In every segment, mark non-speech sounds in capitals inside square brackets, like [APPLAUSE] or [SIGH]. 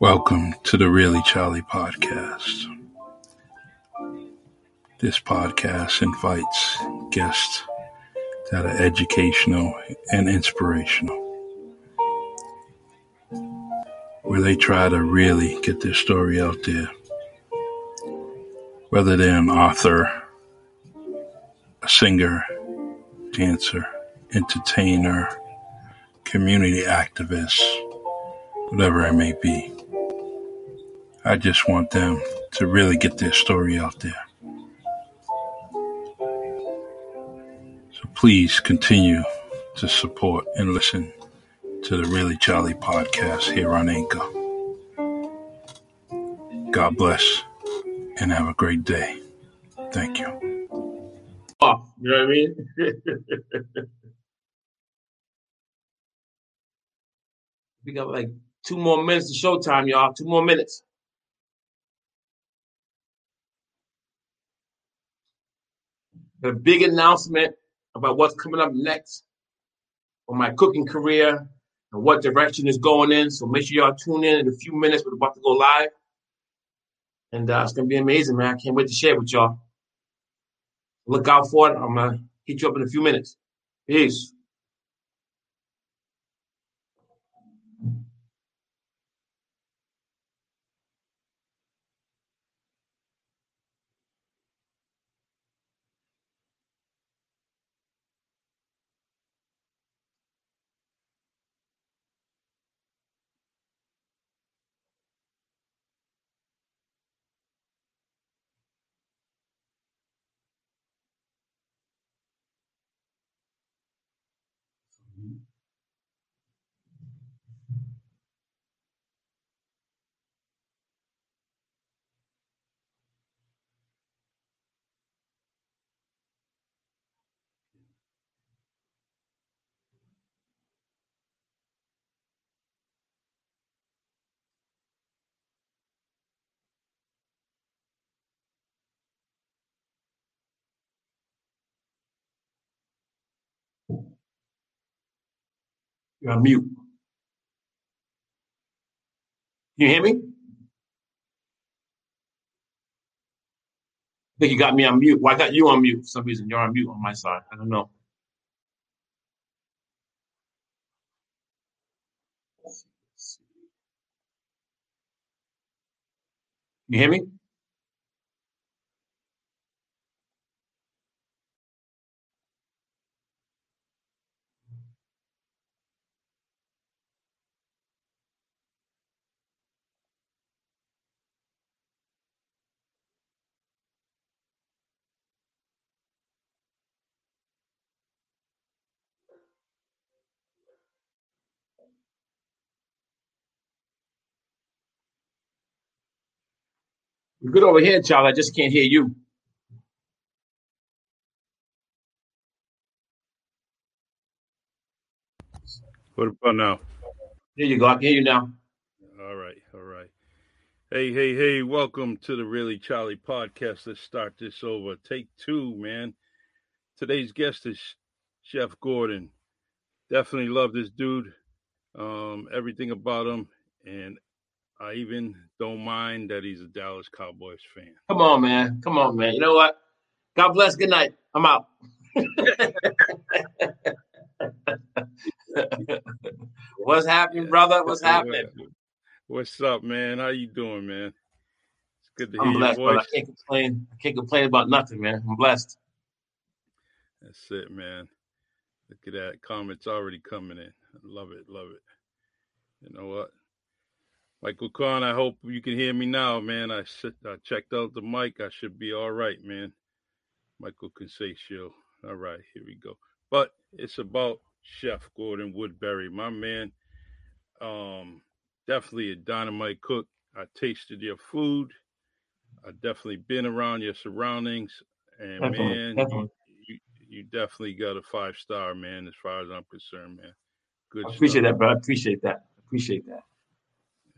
Welcome to the Really Charlie podcast. This podcast invites guests that are educational and inspirational, where they try to really get their story out there. Whether they're an author, a singer, dancer, entertainer, community activist, whatever it may be. I just want them to really get their story out there. So please continue to support and listen to the Really Charlie podcast here on Anchor. God bless and have a great day. Thank you. off. You know what I mean? [LAUGHS] we got like two more minutes to showtime, y'all. Two more minutes. Got a big announcement about what's coming up next for my cooking career and what direction is going in. So make sure y'all tune in in a few minutes. We're about to go live. And uh, it's going to be amazing, man. I can't wait to share it with y'all. Look out for it. I'm going to hit you up in a few minutes. Peace. You're on mute. Can you hear me? I think you got me on mute. Well, got you on mute for some reason. You're on mute on my side. I don't know. You hear me? You're good over here, child. I just can't hear you. What about now? There you go. I can hear you now. All right, all right. Hey, hey, hey, welcome to the Really Charlie podcast. Let's start this over. Take two, man. Today's guest is Chef Gordon. Definitely love this dude. Um, everything about him. And I even don't mind that he's a Dallas Cowboys fan. Come on, man. Come on, man. You know what? God bless. Good night. I'm out. [LAUGHS] What's happening, brother? What's happening? What's up, man? How you doing, man? It's good to hear I'm your blessed, brother. voice. I can't complain. I can't complain about nothing, man. I'm blessed. That's it, man. Look at that. Comments already coming in. Love it, love it. You know what? Michael Kahn, I hope you can hear me now, man. I, sit, I checked out the mic. I should be all right, man. Michael Consatio. All right, here we go. But it's about Chef Gordon Woodbury, my man. Um, definitely a dynamite cook. I tasted your food. I definitely been around your surroundings, and Definitely, man, definitely. you, you you definitely got a five star, man. As far as I'm concerned, man. Good I appreciate stuff. that, bro. I appreciate that. I appreciate that.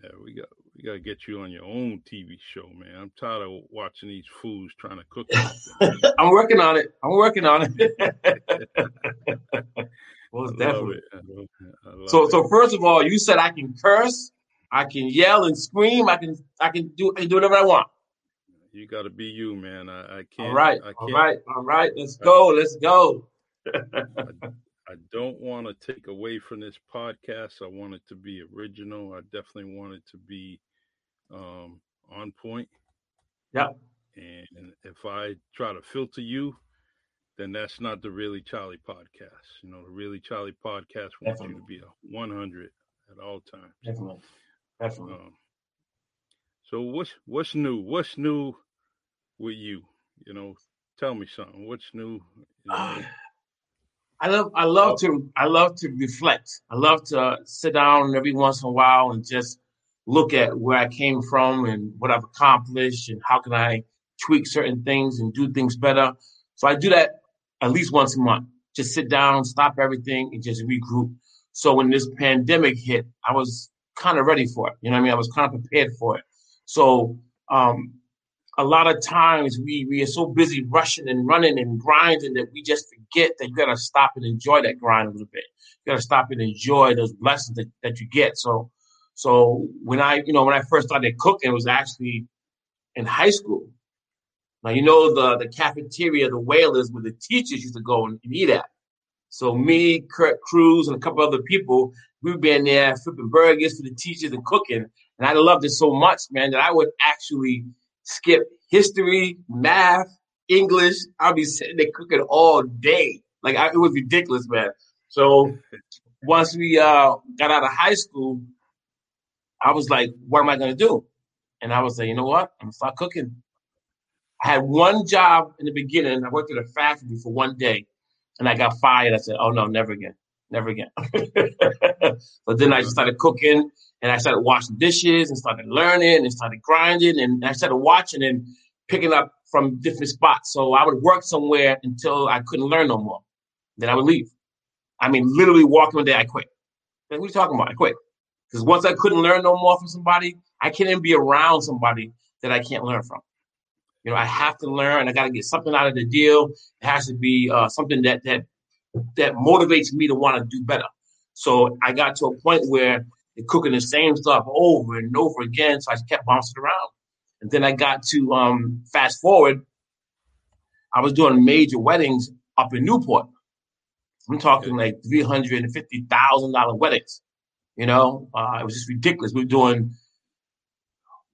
Yeah, we got we got to get you on your own TV show, man. I'm tired of watching these fools trying to cook. [LAUGHS] I'm working on it. I'm working on it. [LAUGHS] Love definitely. it. I love, I So, it. so first of all, you said I can curse. I can yell and scream. I can I can do I can do whatever I want. You got to be you, man. I, I can't. All right, I can't, all right, all right. Let's go. Let's go. I, I don't want to take away from this podcast. I want it to be original. I definitely want it to be um, on point. Yeah. And if I try to filter you, then that's not the Really Charlie podcast. You know, the Really Charlie podcast wants Definitely. you to be a 100 at all times. Definitely. Definitely. Um, so what's what's new? What's new with you? You know, tell me something. What's new? You know? [SIGHS] I love I love to I love to reflect. I love to sit down every once in a while and just look at where I came from and what I've accomplished and how can I tweak certain things and do things better. So I do that at least once a month. Just sit down, stop everything, and just regroup. So when this pandemic hit, I was kind of ready for it. You know what I mean? I was kind of prepared for it. So um, a lot of times we we are so busy rushing and running and grinding that we just forget that you gotta stop and enjoy that grind a little bit. You gotta stop and enjoy those blessings that, that you get. So so when I you know when I first started cooking, it was actually in high school. Now you know the the cafeteria, the Whalers, where the teachers used to go and, and eat at. So me, Kurt Cruz, and a couple other people, we would be in there flipping burgers for the teachers and cooking. And I loved it so much, man, that I would actually skip history, math, English. I'll be sitting there cooking all day. Like I, it was ridiculous, man. So once we uh, got out of high school, I was like, what am I to do? And I was like, you know what? I'm to start cooking. I had one job in the beginning. I worked at a factory for one day and I got fired. I said, oh no, never again. Never again. [LAUGHS] but then I just started cooking and I started washing dishes and started learning and started grinding and I started watching and picking up from different spots. So I would work somewhere until I couldn't learn no more. Then I would leave. I mean, literally walking one day, I quit. What are you talking about? I quit. Because once I couldn't learn no more from somebody, I can't even be around somebody that I can't learn from. You know, I have to learn. I got to get something out of the deal. It has to be uh, something that that that motivates me to want to do better. So I got to a point where they're cooking the same stuff over and over again. So I just kept bouncing around. And then I got to um, fast forward. I was doing major weddings up in Newport. I'm talking like three hundred and fifty thousand dollar weddings. You know, uh, it was just ridiculous. We were doing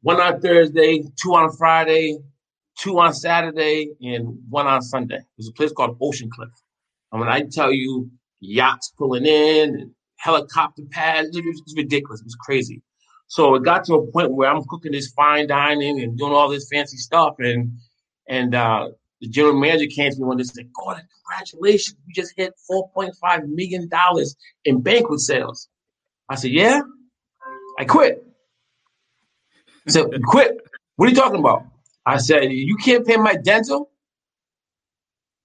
one on Thursday, two on Friday, two on Saturday, and one on Sunday. There's a place called Ocean Cliff. And when I tell you yachts pulling in helicopter pads, it was ridiculous. It was crazy. So it got to a point where I'm cooking this fine dining and doing all this fancy stuff, and and uh, the general manager came to me one day and said, "Gordon, congratulations! You just hit 4.5 million dollars in banquet sales." I said, "Yeah." I quit. I said, "Quit? What are you talking about?" I said, "You can't pay my dental."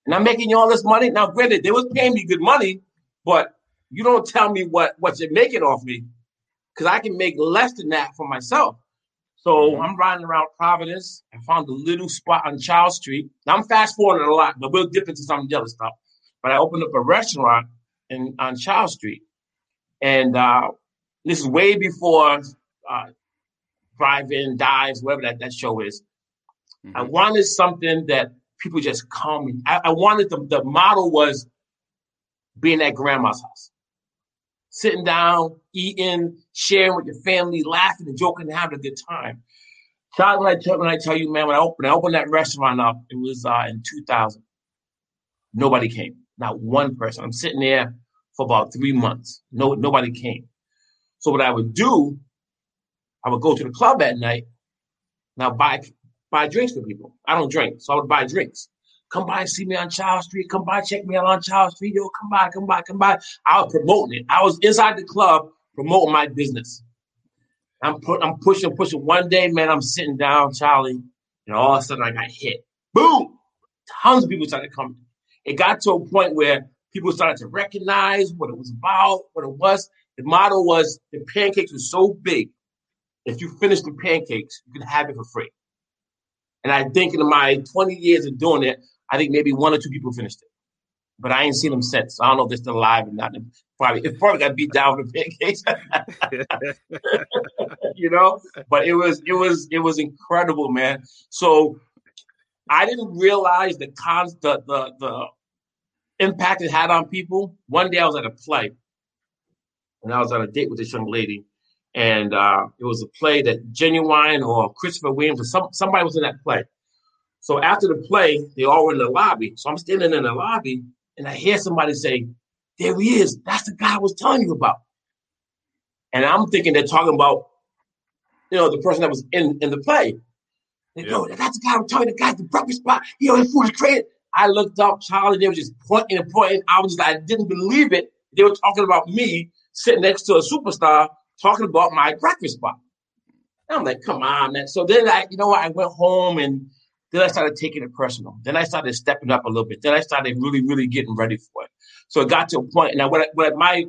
and I'm making you all this money. Now, granted, they was paying me good money, but you don't tell me what what you're making off me, because I can make less than that for myself. So mm-hmm. I'm riding around Providence. I found a little spot on Child Street. Now I'm fast forwarding a lot, but we'll dip into some other stuff. But I opened up a restaurant in on Child Street, and uh, this is way before uh, drive-in dives, whatever that, that show is. Mm-hmm. I wanted something that people just come. I, I wanted the, the model was being at grandma's house, sitting down, eating, sharing with your family, laughing and joking and having a good time. Child, when I tell when I tell you, man, when I opened, I opened that restaurant up, it was uh, in 2000. Nobody came, not one person. I'm sitting there for about three months. No, nobody came. So what I would do, I would go to the club at night. Now buy buy drinks for people. I don't drink, so I would buy drinks. Come by and see me on Charles Street. Come by, check me out on Charles Street. Yo, come by, come by, come by. I was promoting it. I was inside the club promoting my business. I'm put, I'm pushing, pushing. One day, man, I'm sitting down, Charlie, and all of a sudden I got hit. Boom! Tons of people started coming. It got to a point where people started to recognize what it was about, what it was. The model was the pancakes were so big. If you finish the pancakes, you can have it for free. And I think in my 20 years of doing it, I think maybe one or two people finished it. but I ain't seen them since. I don't know if they're still alive or not. Probably it probably got beat down with pancakes. [LAUGHS] you know, but it was it was it was incredible, man. So I didn't realize the cons the the the impact it had on people. One day I was at a play, and I was on a date with this young lady, and uh, it was a play that Ginuwine or Christopher Williams or some somebody was in that play. So after the play, they all were in the lobby. So I'm standing in the lobby, and I hear somebody say, "There he is. That's the guy I was telling you about." And I'm thinking they're talking about, you know, the person that was in in the play. They go, "That's the guy I'm talking. The guy at the breakfast spot. You know, his food is great." I looked up, Charlie. They were just pointing and pointing. I was just, like, I didn't believe it. They were talking about me sitting next to a superstar talking about my breakfast spot. And I'm like, come on, man. So then I, you know, I went home and then I started taking it personal. Then I started stepping up a little bit. Then I started really, really getting ready for it. So it got to a point. Now, what, I, what my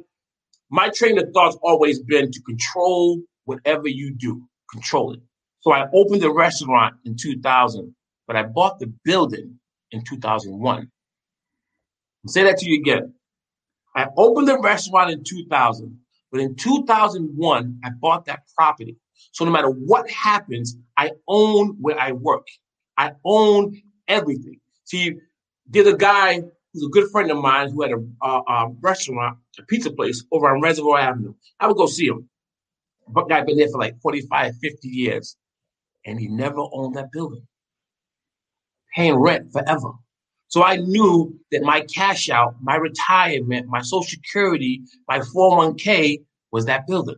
my train of thought's always been to control whatever you do, control it. So I opened the restaurant in 2000, but I bought the building in 2001. I'll say that to you again. I opened the restaurant in 2000, but in 2001, I bought that property. So no matter what happens, I own where I work. I own everything. See, there's a guy who's a good friend of mine who had a, a, a restaurant, a pizza place over on Reservoir Avenue. I would go see him. But guy been there for like 45, 50 years, and he never owned that building paying rent forever. So I knew that my cash out, my retirement, my social security, my 401k was that building.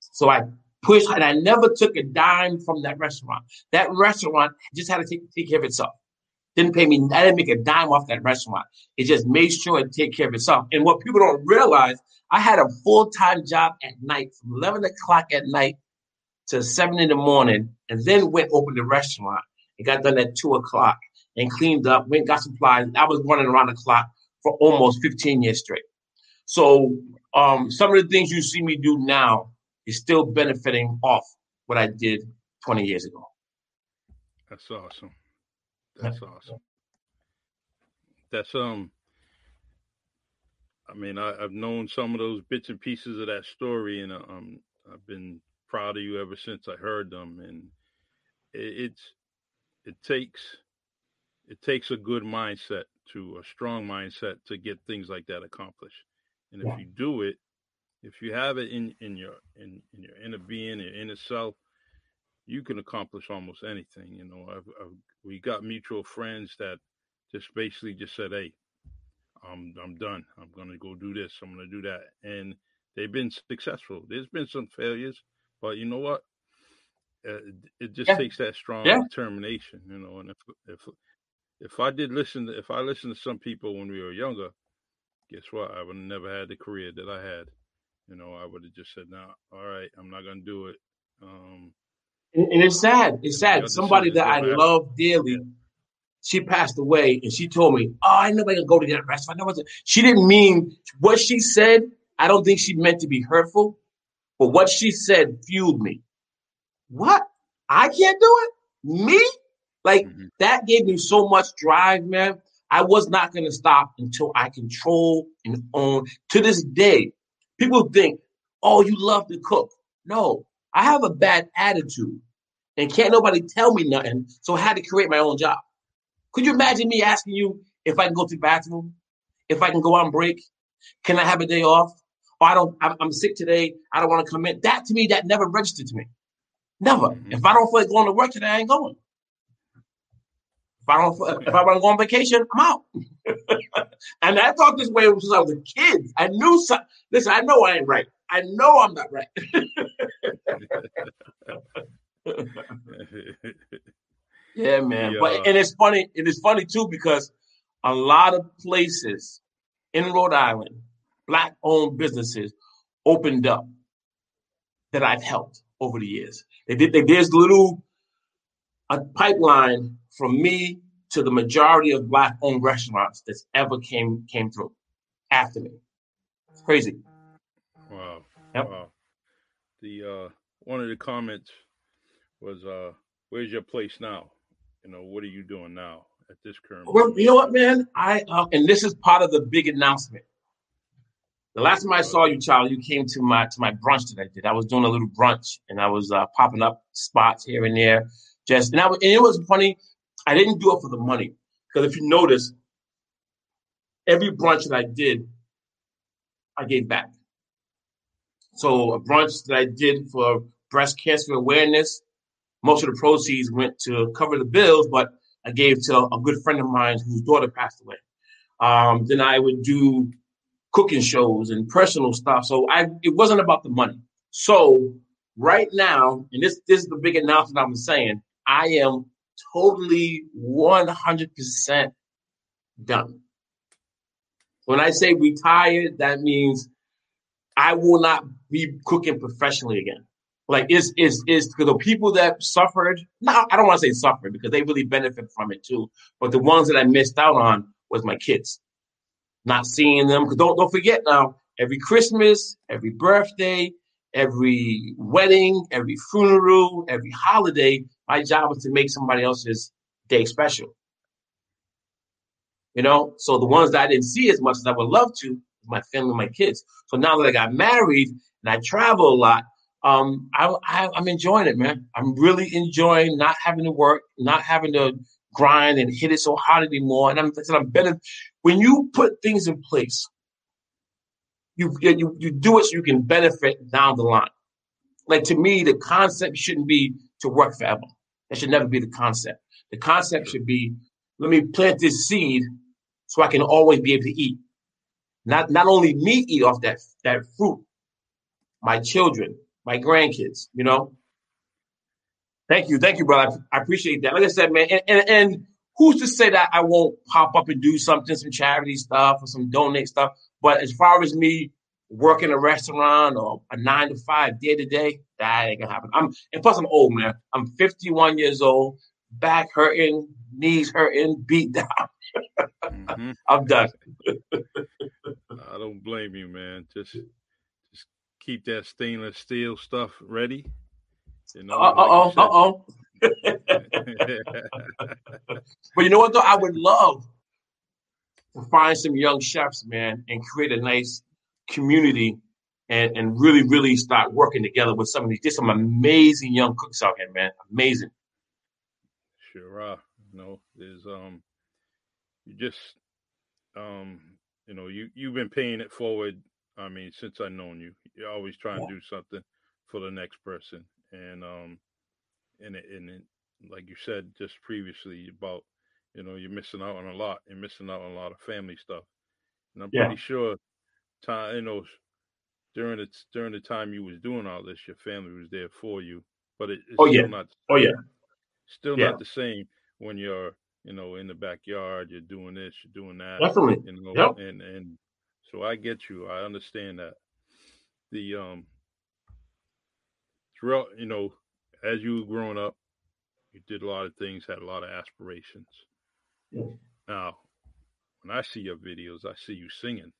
So I pushed and I never took a dime from that restaurant. That restaurant just had to take, take care of itself. Didn't pay me, I didn't make a dime off that restaurant. It just made sure it take care of itself. And what people don't realize, I had a full-time job at night from 11 o'clock at night to seven in the morning and then went open the restaurant it got done at two o'clock and cleaned up, went got supplies. I was running around the clock for almost 15 years straight. So um, some of the things you see me do now is still benefiting off what I did 20 years ago. That's awesome. That's yeah. awesome. That's um. I mean, I, have known some of those bits and pieces of that story, and um, I've been proud of you ever since I heard them. And it, it's it takes it takes a good mindset to a strong mindset to get things like that accomplished. And if yeah. you do it, if you have it in in your in, in your inner being, your inner self, you can accomplish almost anything. You know, I've, I've, we got mutual friends that just basically just said, "Hey, I'm I'm done. I'm gonna go do this. I'm gonna do that," and they've been successful. There's been some failures, but you know what? Uh, it just yeah. takes that strong yeah. determination, you know. And if if if I did listen, to, if I listened to some people when we were younger, guess what? I would never had the career that I had. You know, I would have just said, "No, all right, I'm not gonna do it." Um, and, and it's sad. It's sad. Somebody that I love dearly. Yeah. She passed away, and she told me, "Oh, I never gonna go to that restaurant." I wasn't. She didn't mean what she said. I don't think she meant to be hurtful, but what she said fueled me. What? I can't do it? Me? Like mm-hmm. that gave me so much drive, man. I was not going to stop until I control and own. To this day, people think, oh, you love to cook. No, I have a bad attitude and can't nobody tell me nothing. So I had to create my own job. Could you imagine me asking you if I can go to the bathroom? If I can go on break? Can I have a day off? Or I don't, I'm, I'm sick today. I don't want to come in. That to me, that never registered to me. Never. Mm-hmm. If I don't feel like going to work today, I ain't going. If I don't, if I want to go on vacation, I'm out. [LAUGHS] and I thought this way since I was a kid. I knew. Some, listen, I know I ain't right. I know I'm not right. [LAUGHS] yeah, man. Yeah. But uh, and it's funny. It is funny too because a lot of places in Rhode Island, black-owned businesses opened up that I've helped over the years. They did. They, there's little a pipeline from me to the majority of black-owned restaurants that's ever came came through after me. It's crazy. Wow. Yep. Wow. The uh, one of the comments was, uh, "Where's your place now? You know, what are you doing now?" at this current? Well, moment? you know what, man? I uh, and this is part of the big announcement. The last time I saw you, Charlie, you came to my to my brunch that I did. I was doing a little brunch and I was uh, popping up spots here and there. Just and, I, and it was funny. I didn't do it for the money because if you notice, every brunch that I did, I gave back. So a brunch that I did for breast cancer awareness, most of the proceeds went to cover the bills, but I gave to a good friend of mine whose daughter passed away. Um, then I would do cooking shows and personal stuff. So I it wasn't about the money. So right now, and this this is the big announcement I'm saying, I am totally 100% done. When I say retired, that means I will not be cooking professionally again. Like is is is the people that suffered, no, I don't want to say suffered because they really benefit from it too. But the ones that I missed out on was my kids. Not seeing them. Because don't don't forget now, every Christmas, every birthday, every wedding, every funeral, every holiday, my job is to make somebody else's day special. You know, so the ones that I didn't see as much as I would love to, my family, my kids. So now that I got married and I travel a lot, um, I, I, I'm enjoying it, man. I'm really enjoying not having to work, not having to grind and hit it so hard anymore. And I'm, I'm better. When you put things in place, you, you you do it so you can benefit down the line. Like to me, the concept shouldn't be to work forever. That should never be the concept. The concept should be, let me plant this seed so I can always be able to eat. Not not only me eat off that that fruit, my children, my grandkids, you know. Thank you, thank you, brother. I, I appreciate that. Like I said, man, and, and, and who's to say that I won't pop up and do something, some charity stuff or some donate stuff? But as far as me working a restaurant or a nine to five day to day, that ain't gonna happen. I'm and plus I'm old, man. I'm 51 years old, back hurting, knees hurting, beat down. mm-hmm. [LAUGHS] I'm done. [LAUGHS] I don't blame you, man. Just just keep that stainless steel stuff ready. You know, uh oh, uh oh. but you know what though? I would love to find some young chefs, man, and create a nice community and, and really, really start working together with some of these. There's some amazing young cooks out here, man. Amazing. Sure are. You know, there's um you just um you know, you you've been paying it forward. I mean, since I've known you, you're always trying yeah. to do something for the next person, and um, and it, and it, like you said just previously about, you know, you're missing out on a lot. You're missing out on a lot of family stuff, and I'm yeah. pretty sure, time you know, during the during the time you was doing all this, your family was there for you, but it, it's oh yeah, not. Oh yeah, still yeah. not the same when you're you know, in the backyard, you're doing this, you're doing that. Definitely. You know, yep. and and so I get you. I understand that. The um throughout, you know, as you were growing up, you did a lot of things, had a lot of aspirations. Yeah. Now, when I see your videos, I see you singing.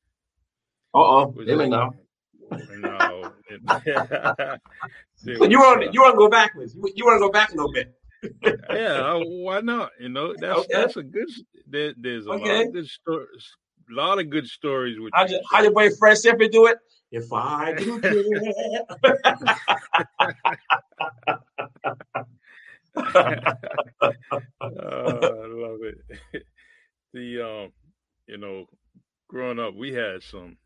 Uh oh, now. No, you want [LAUGHS] you want to go backwards. You, you want to go back a little bit yeah, why not? You know, that's okay. that's a good. There, there's a okay. lot of good stories. A lot of good stories with how, you, how your boy Fred Sanford do it? If I do it. [LAUGHS] [LAUGHS] oh, I love it. The um, you know, growing up, we had some,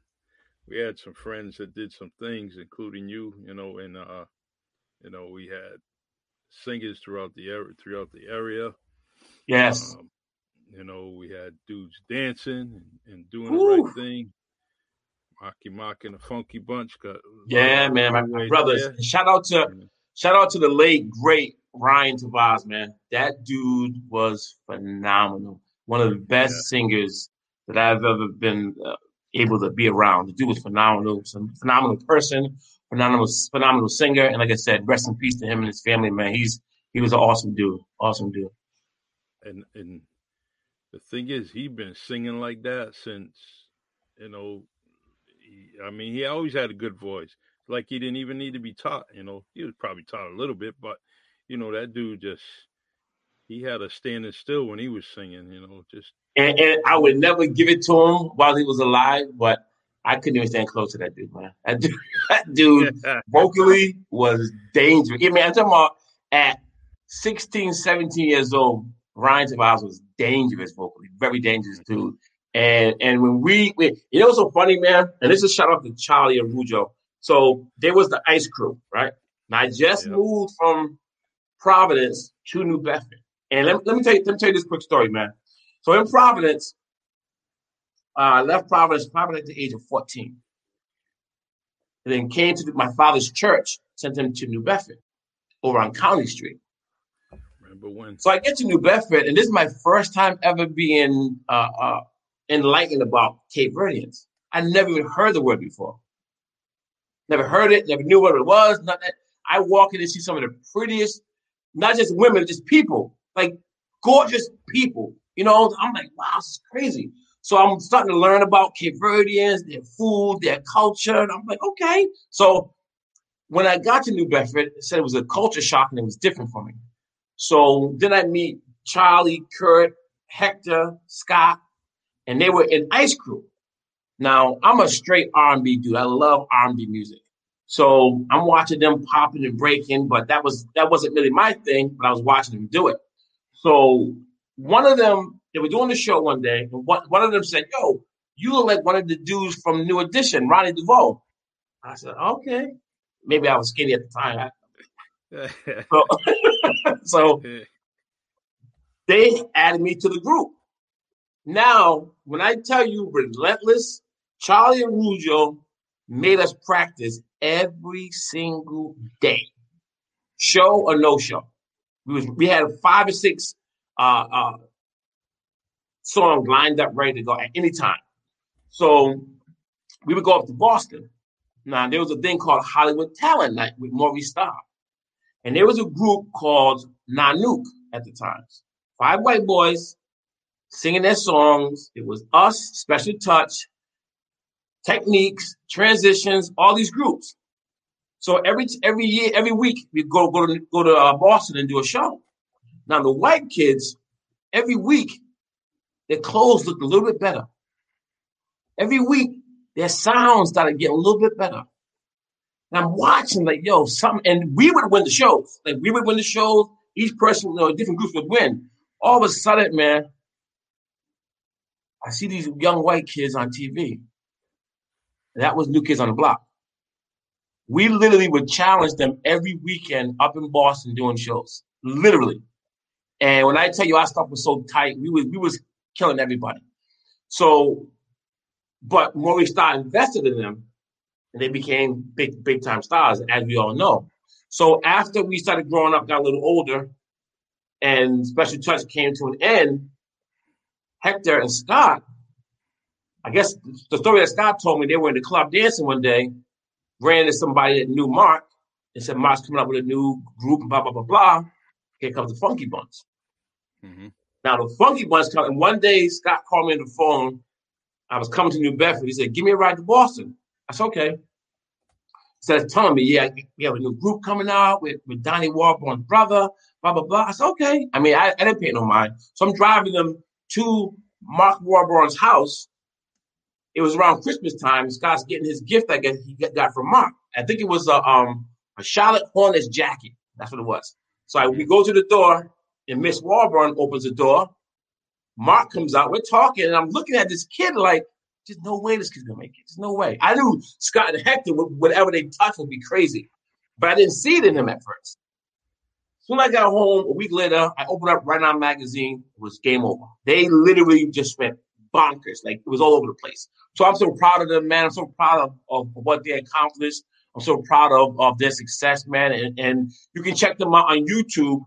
we had some friends that did some things, including you. You know, and uh, you know, we had singers throughout the area. Throughout the area. Yes. Um, you know, we had dudes dancing and, and doing Ooh. the right thing. Marky Mark and the Funky Bunch got yeah, man, my, my brothers. There. Shout out to yeah. shout out to the late great Ryan Tavares, man. That dude was phenomenal. One of the best yeah. singers that I've ever been uh, able to be around. The dude was phenomenal. Some phenomenal person, phenomenal, phenomenal singer, and like I said, rest in peace to him and his family, man. He's he was an awesome dude, awesome dude. And and the thing is, he been singing like that since you know. He, I mean, he always had a good voice. Like he didn't even need to be taught. You know, he was probably taught a little bit, but you know that dude just he had a standing still when he was singing. You know, just and, and I would never give it to him while he was alive, but I couldn't even stand close to that dude, man. That dude, [LAUGHS] that dude [LAUGHS] vocally was dangerous. I mean, I'm talking about at 16, 17 years old, Ryan Tavares was dangerous vocally, very dangerous dude. And and when we, we you know, so funny, man. And this is shout out to Charlie and Rujo. So there was the Ice Crew, right? And I just moved from Providence to New Bedford. And let, let me tell you, let me tell you this quick story, man. So in Providence, I uh, left Providence probably at the age of 14. And then came to my father's church, sent him to New Bedford over on County Street. Remember when? So I get to New Bedford, and this is my first time ever being uh, uh, enlightened about Cape Verdeans. I never even heard the word before. Never heard it, never knew what it was. Nothing. I walk in and see some of the prettiest, not just women, just people, like gorgeous people. You know, I'm like, wow, this is crazy. So I'm starting to learn about Cape Verdeans, their food, their culture. And I'm like, okay. So when I got to New Bedford, it said it was a culture shock and it was different for me. So then I meet Charlie, Kurt, Hector, Scott, and they were in Ice Crew. Now I'm a straight R&B dude. I love R&B music. So I'm watching them popping and breaking, but that was that wasn't really my thing. But I was watching them do it. So one of them, they were doing the show one day, and one, one of them said, "Yo, you look like one of the dudes from New Edition, Ronnie DeVoe." I said, "Okay." Maybe I was skinny at the time. [LAUGHS] so, [LAUGHS] so they added me to the group. Now, when I tell you relentless, Charlie and Rujo made us practice every single day, show or no show. We was we had five or six uh, uh, songs lined up ready to go at any time. So we would go up to Boston. Now there was a thing called Hollywood Talent Night with Maurice Starr, and there was a group called Nynuk at the time. Five white boys singing their songs. It was us, Special Touch, Techniques, Transitions, all these groups. So every every year, every week, we go go to go to uh, Boston and do a show. Now the white kids, every week, their clothes looked a little bit better. Every week, their sound started getting a little bit better. And I'm watching like, yo, something, and we would win the shows. Like we would win the shows. Each person, you know, different groups would win. All of a sudden, man, I see these young white kids on TV. That was New Kids on the Block. We literally would challenge them every weekend up in Boston doing shows. Literally. And when I tell you our stuff was so tight, we was we was killing everybody. So, but Maurice Starr invested in them, and they became big big time stars, as we all know. So after we started growing up, got a little older, and Special Touch came to an end, Hector and Scott, I guess the story that Scott told me, they were in the club dancing one day, ran into somebody that knew Mark, and said Mark's coming up with a new group, and blah blah blah blah. Here comes the Funky Bunch. Mm-hmm. Now the Funky Bunch come, and one day Scott called me on the phone. I was coming to New Bedford. He said, "Give me a ride to Boston." I said, "Okay." He said, telling me, "Yeah, we have a new group coming out with, with Donnie Wahlberg's brother." Blah blah blah. I said, "Okay." I mean, I, I didn't pay no mind, so I'm driving them to Mark Wahlberg's house. It was around Christmas time. Scott's getting his gift. I guess he got from Mark. I think it was a um a Charlotte Hornets jacket. That's what it was. So we go to the door, and Miss Wahlberg opens the door. Mark comes out. We're talking, and I'm looking at this kid like, there's no way this kid's gonna make it. There's no way. I knew Scott and Hector, whatever they touch, would be crazy, but I didn't see it in him at first. Soon I got home, a week later, I opened up Right Now magazine. It was game over. They literally just went bonkers. Like it was all over the place. So I'm so proud of them, man. I'm so proud of, of what they accomplished. I'm so proud of, of their success, man. And, and you can check them out on YouTube,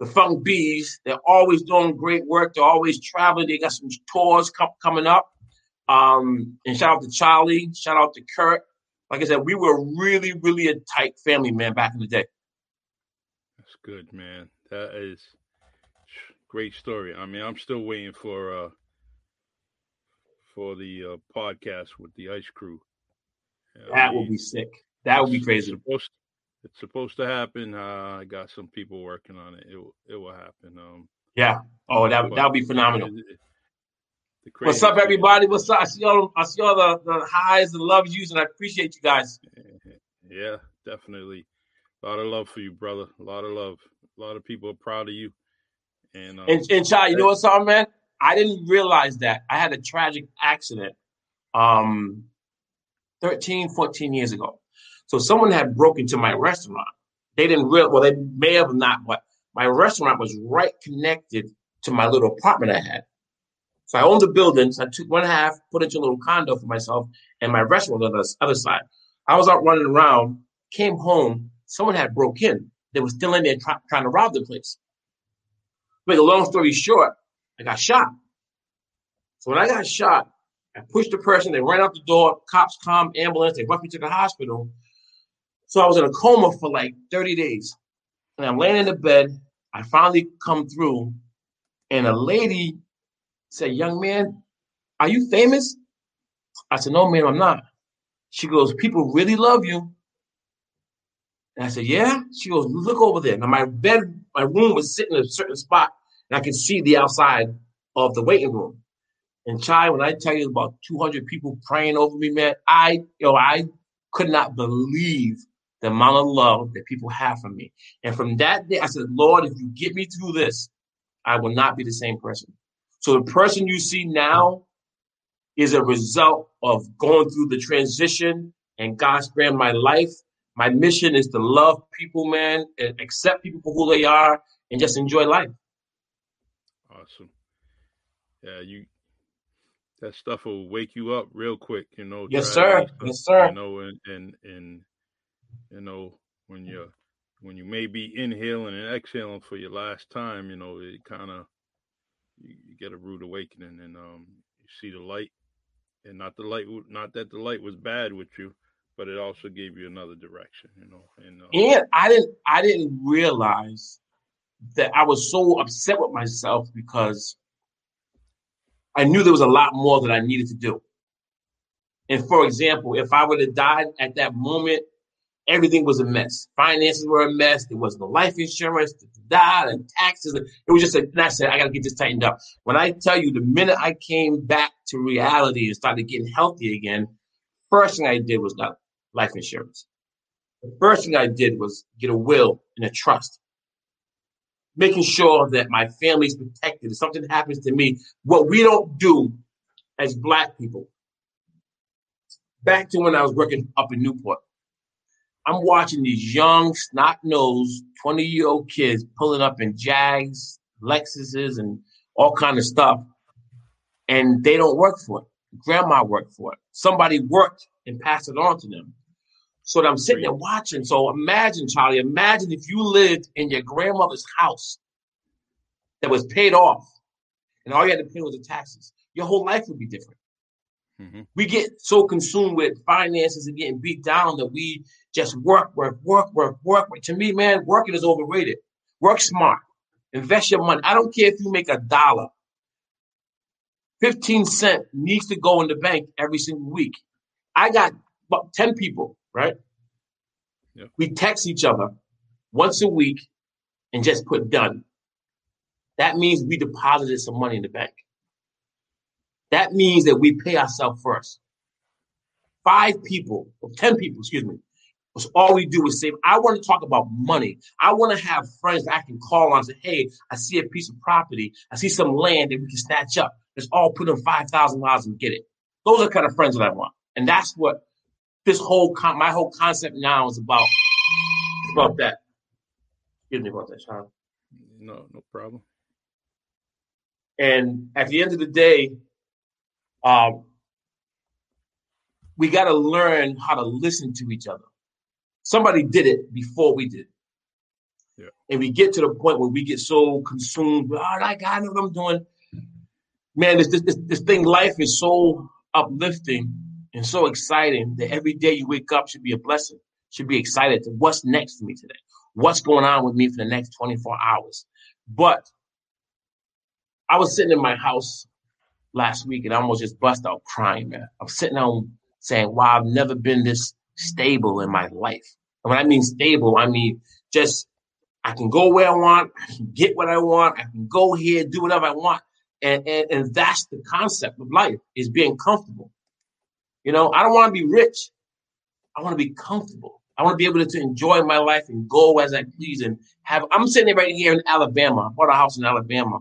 the Funk Bees. They're always doing great work. They're always traveling. They got some tours com- coming up. Um, and shout out to Charlie. Shout out to Kurt. Like I said, we were really, really a tight family, man, back in the day. That's good, man. That is great story. I mean, I'm still waiting for uh for the uh, podcast with the Ice Crew. that will be sick. That would be crazy. Supposed, it's supposed to happen. Uh, I got some people working on it. It will, it will happen. Um, yeah. Oh, that that would be phenomenal. What's up, everybody? What's up? I see all I see all the, the highs and loves you, and I appreciate you guys. [LAUGHS] Yeah, definitely. A lot of love for you, brother. A lot of love. A lot of people are proud of you. And um, and, and Chai, you know what's up, man? I didn't realize that I had a tragic accident um 13, 14 years ago. So someone had broken into my restaurant. They didn't real well, they may have not, but my restaurant was right connected to my little apartment I had. So I owned the building. So I took one half, put into a little condo for myself, and my restaurant on the other side. I was out running around, came home, someone had broke in. They were still in there try, trying to rob the place. Make a long story short, I got shot. So when I got shot, I pushed the person, they ran out the door, cops come, ambulance, they rushed me to the hospital. So I was in a coma for like 30 days. And I'm laying in the bed. I finally come through, and a lady said, Young man, are you famous? I said, No, ma'am, I'm not. She goes, People really love you. And I said, Yeah. She goes, Look over there. Now, my bed, my room was sitting in a certain spot, and I could see the outside of the waiting room. And Chai, when I tell you about 200 people praying over me, man, I, you know, I could not believe the amount of love that people have for me. And from that day, I said, Lord, if you get me through this, I will not be the same person. So the person you see now is a result of going through the transition and God spared my life. My mission is to love people, man, and accept people for who they are and just enjoy life. Awesome. Yeah, you that stuff will wake you up real quick, you know. Yes, sir. Stuff, yes, sir. You know, and and and you know, when you're when you may be inhaling and exhaling for your last time, you know, it kind of you, you, get a rude awakening and um you see the light. And not the light not that the light was bad with you but it also gave you another direction you know and, uh, and i didn't i didn't realize that i was so upset with myself because i knew there was a lot more that i needed to do. And for example if i would have died at that moment everything was a mess. Finances were a mess. There was no life insurance, da, and taxes. It was just a, I said, I got to get this tightened up. When I tell you, the minute I came back to reality and started getting healthy again, first thing I did was got life insurance. The first thing I did was get a will and a trust. Making sure that my family's protected. If something happens to me, what we don't do as black people. Back to when I was working up in Newport I'm watching these young, snot nosed, 20 year old kids pulling up in Jags, Lexuses, and all kind of stuff. And they don't work for it. Grandma worked for it. Somebody worked and passed it on to them. So I'm sitting there watching. So imagine, Charlie, imagine if you lived in your grandmother's house that was paid off and all you had to pay was the taxes. Your whole life would be different. Mm-hmm. We get so consumed with finances and getting beat down that we just work, work, work, work, work. To me, man, working is overrated. Work smart. Invest your money. I don't care if you make a dollar. 15 cent needs to go in the bank every single week. I got about 10 people, right? We text each other once a week and just put done. That means we deposited some money in the bank. That means that we pay ourselves first. Five people, or 10 people, excuse me, was all we do is save. I want to talk about money. I want to have friends that I can call on and say, hey, I see a piece of property. I see some land that we can snatch up. Let's all put in $5,000 and get it. Those are the kind of friends that I want. And that's what this whole, con- my whole concept now is about. About that. Excuse me about that, Sean. No, no problem. And at the end of the day, um, we got to learn how to listen to each other. Somebody did it before we did. Yeah. And we get to the point where we get so consumed. Oh, I know what I'm doing. Man, this, this, this thing, life is so uplifting and so exciting that every day you wake up should be a blessing. Should be excited to what's next for me today. What's going on with me for the next 24 hours. But I was sitting in my house last week and I almost just bust out crying, man. I'm sitting down saying, wow, I've never been this stable in my life. And when I mean stable, I mean just I can go where I want, I can get what I want, I can go here, do whatever I want. And, and, and that's the concept of life is being comfortable. You know, I don't want to be rich. I want to be comfortable. I want to be able to enjoy my life and go as I please and have. I'm sitting right here in Alabama. I bought a house in Alabama.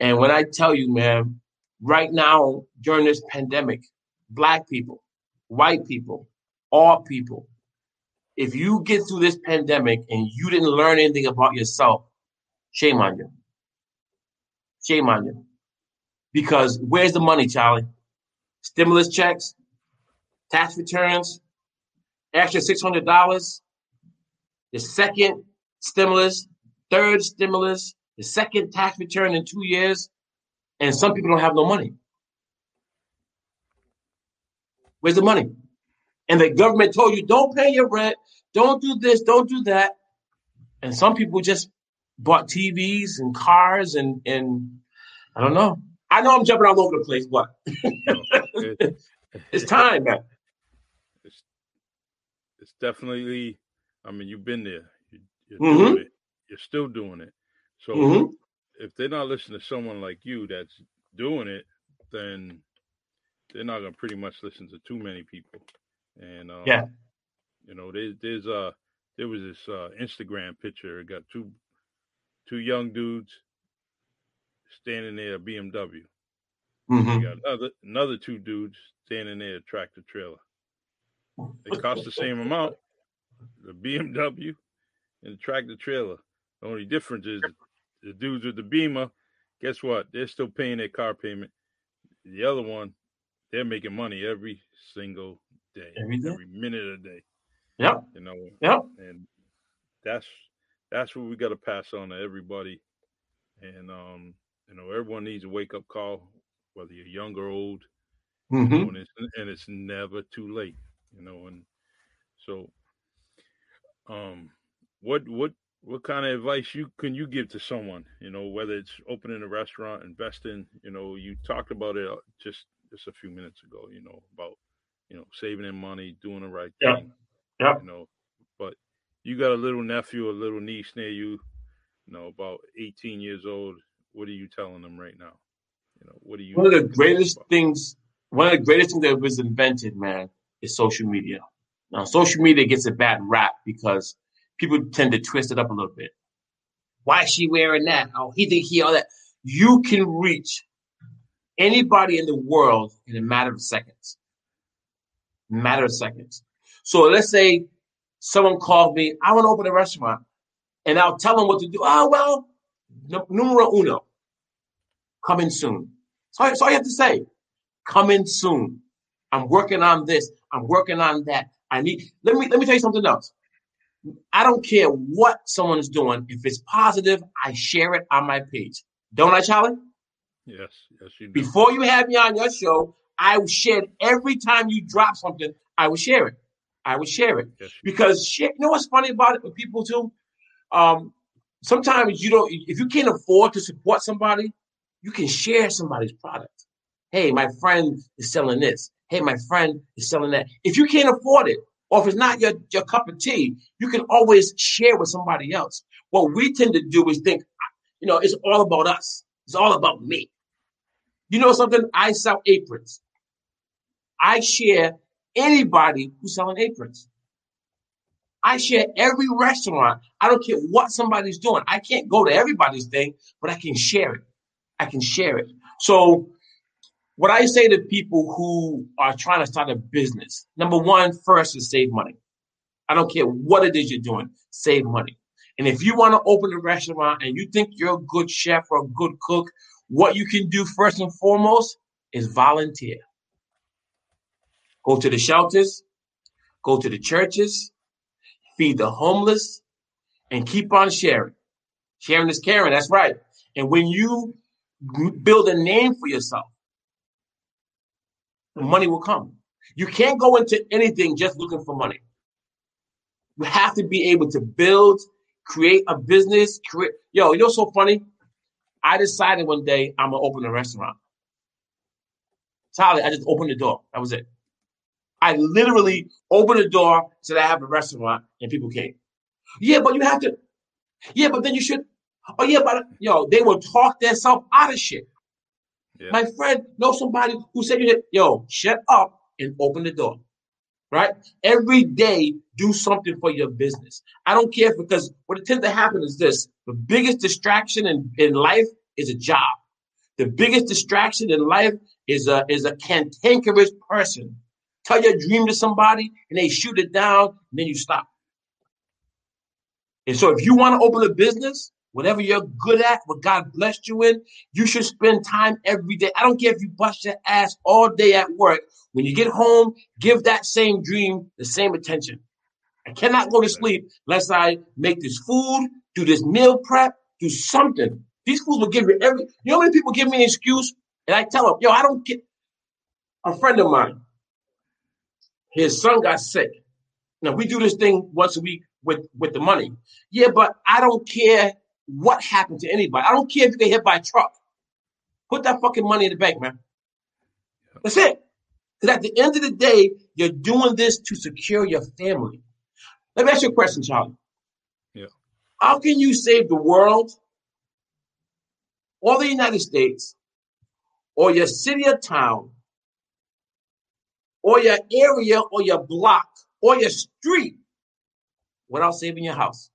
And when I tell you, man, right now during this pandemic, black people, white people, all people, if you get through this pandemic and you didn't learn anything about yourself, shame on you. Shame on you. Because where's the money, Charlie? Stimulus checks, tax returns, extra $600, the second stimulus, third stimulus, the second tax return in two years, and some people don't have no money. Where's the money? And the government told you, don't pay your rent, don't do this, don't do that. And some people just bought TVs and cars and and I don't know. I know I'm jumping all over the place, but [LAUGHS] it's time, man. It's, it's definitely. I mean, you've been there. You, are mm-hmm. doing it. You're still doing it. So mm-hmm. If they're not listening to someone like you that's doing it, then they're not gonna pretty much listen to too many people. And um, yeah, you know, there's there's uh there was this uh, Instagram picture. It got two two young dudes standing there at BMW. Mm-hmm. got another another two dudes standing there tractor trailer. They cost the same amount. The BMW and the tractor trailer. The only difference is the dudes with the Beamer. Guess what? They're still paying their car payment. The other one, they're making money every single day, every, day? every minute of the day. Yep. You know. Yep. And that's that's what we got to pass on to everybody. And um, you know, everyone needs a wake up call, whether you're young or old. Mm-hmm. You know, and, it's, and it's never too late. You know, and so, um, what what what kind of advice you can you give to someone? You know, whether it's opening a restaurant, investing. You know, you talked about it uh, just just a few minutes ago. You know about you know saving in money, doing the right yeah. thing. Yeah. You know, but you got a little nephew, a little niece near you, you know, about 18 years old. What are you telling them right now? You know, what are you? One of the greatest things, one of the greatest things that was invented, man, is social media. Now, social media gets a bad rap because people tend to twist it up a little bit. Why is she wearing that? Oh, he think he all that. You can reach anybody in the world in a matter of seconds. Matter of seconds. So let's say someone called me, I want to open a restaurant, and I'll tell them what to do. Oh, well, numero uno, coming soon. So that's all you have to say. Coming soon. I'm working on this. I'm working on that. I need, let me, let me tell you something else. I don't care what someone is doing. If it's positive, I share it on my page. Don't I, Charlie? Yes, yes, you do. Before you have me on your show, I share every time you drop something, I will share it. I would share it yes, because share, you know what's funny about it with people too. Um, sometimes you don't if you can't afford to support somebody, you can share somebody's product. Hey, my friend is selling this. Hey, my friend is selling that. If you can't afford it, or if it's not your, your cup of tea, you can always share with somebody else. What we tend to do is think, you know, it's all about us. It's all about me. You know something? I sell aprons. I share anybody who's selling aprons. I share every restaurant. I don't care what somebody's doing. I can't go to everybody's thing, but I can share it. I can share it. So, what I say to people who are trying to start a business, number one, first is save money. I don't care what it is you're doing, save money. And if you want to open a restaurant and you think you're a good chef or a good cook, what you can do first and foremost is volunteer. Go to the shelters, go to the churches, feed the homeless, and keep on sharing. Sharing is caring, that's right. And when you build a name for yourself, money will come. You can't go into anything just looking for money. You have to be able to build, create a business. Create, yo, you know so funny? I decided one day I'm gonna open a restaurant. Tyler, I just opened the door. That was it. I literally opened the door, said I have a restaurant, and people came. Yeah, but you have to. Yeah, but then you should. Oh yeah, but yo, they will talk themselves out of shit. Yeah. My friend knows somebody who said, "Yo, shut up and open the door." Right? Every day, do something for your business. I don't care because what tends to happen is this: the biggest distraction in, in life is a job. The biggest distraction in life is a is a cantankerous person. Tell your dream to somebody and they shoot it down, and then you stop. And so if you want to open a business, whatever you're good at, what God blessed you in, you should spend time every day. I don't care if you bust your ass all day at work. When you get home, give that same dream the same attention. I cannot go to sleep unless I make this food, do this meal prep, do something. These fools will give me every. You know how many people give me an excuse, and I tell them, "Yo, I don't get." A friend of mine, his son got sick. Now we do this thing once a week with with the money. Yeah, but I don't care what happened to anybody. I don't care if you get hit by a truck. Put that fucking money in the bank, man. That's it. Because at the end of the day, you're doing this to secure your family. Let me ask you a question, Charlie. Yeah. How can you save the world or the United States or your city or town or your area or your block or your street without saving your house?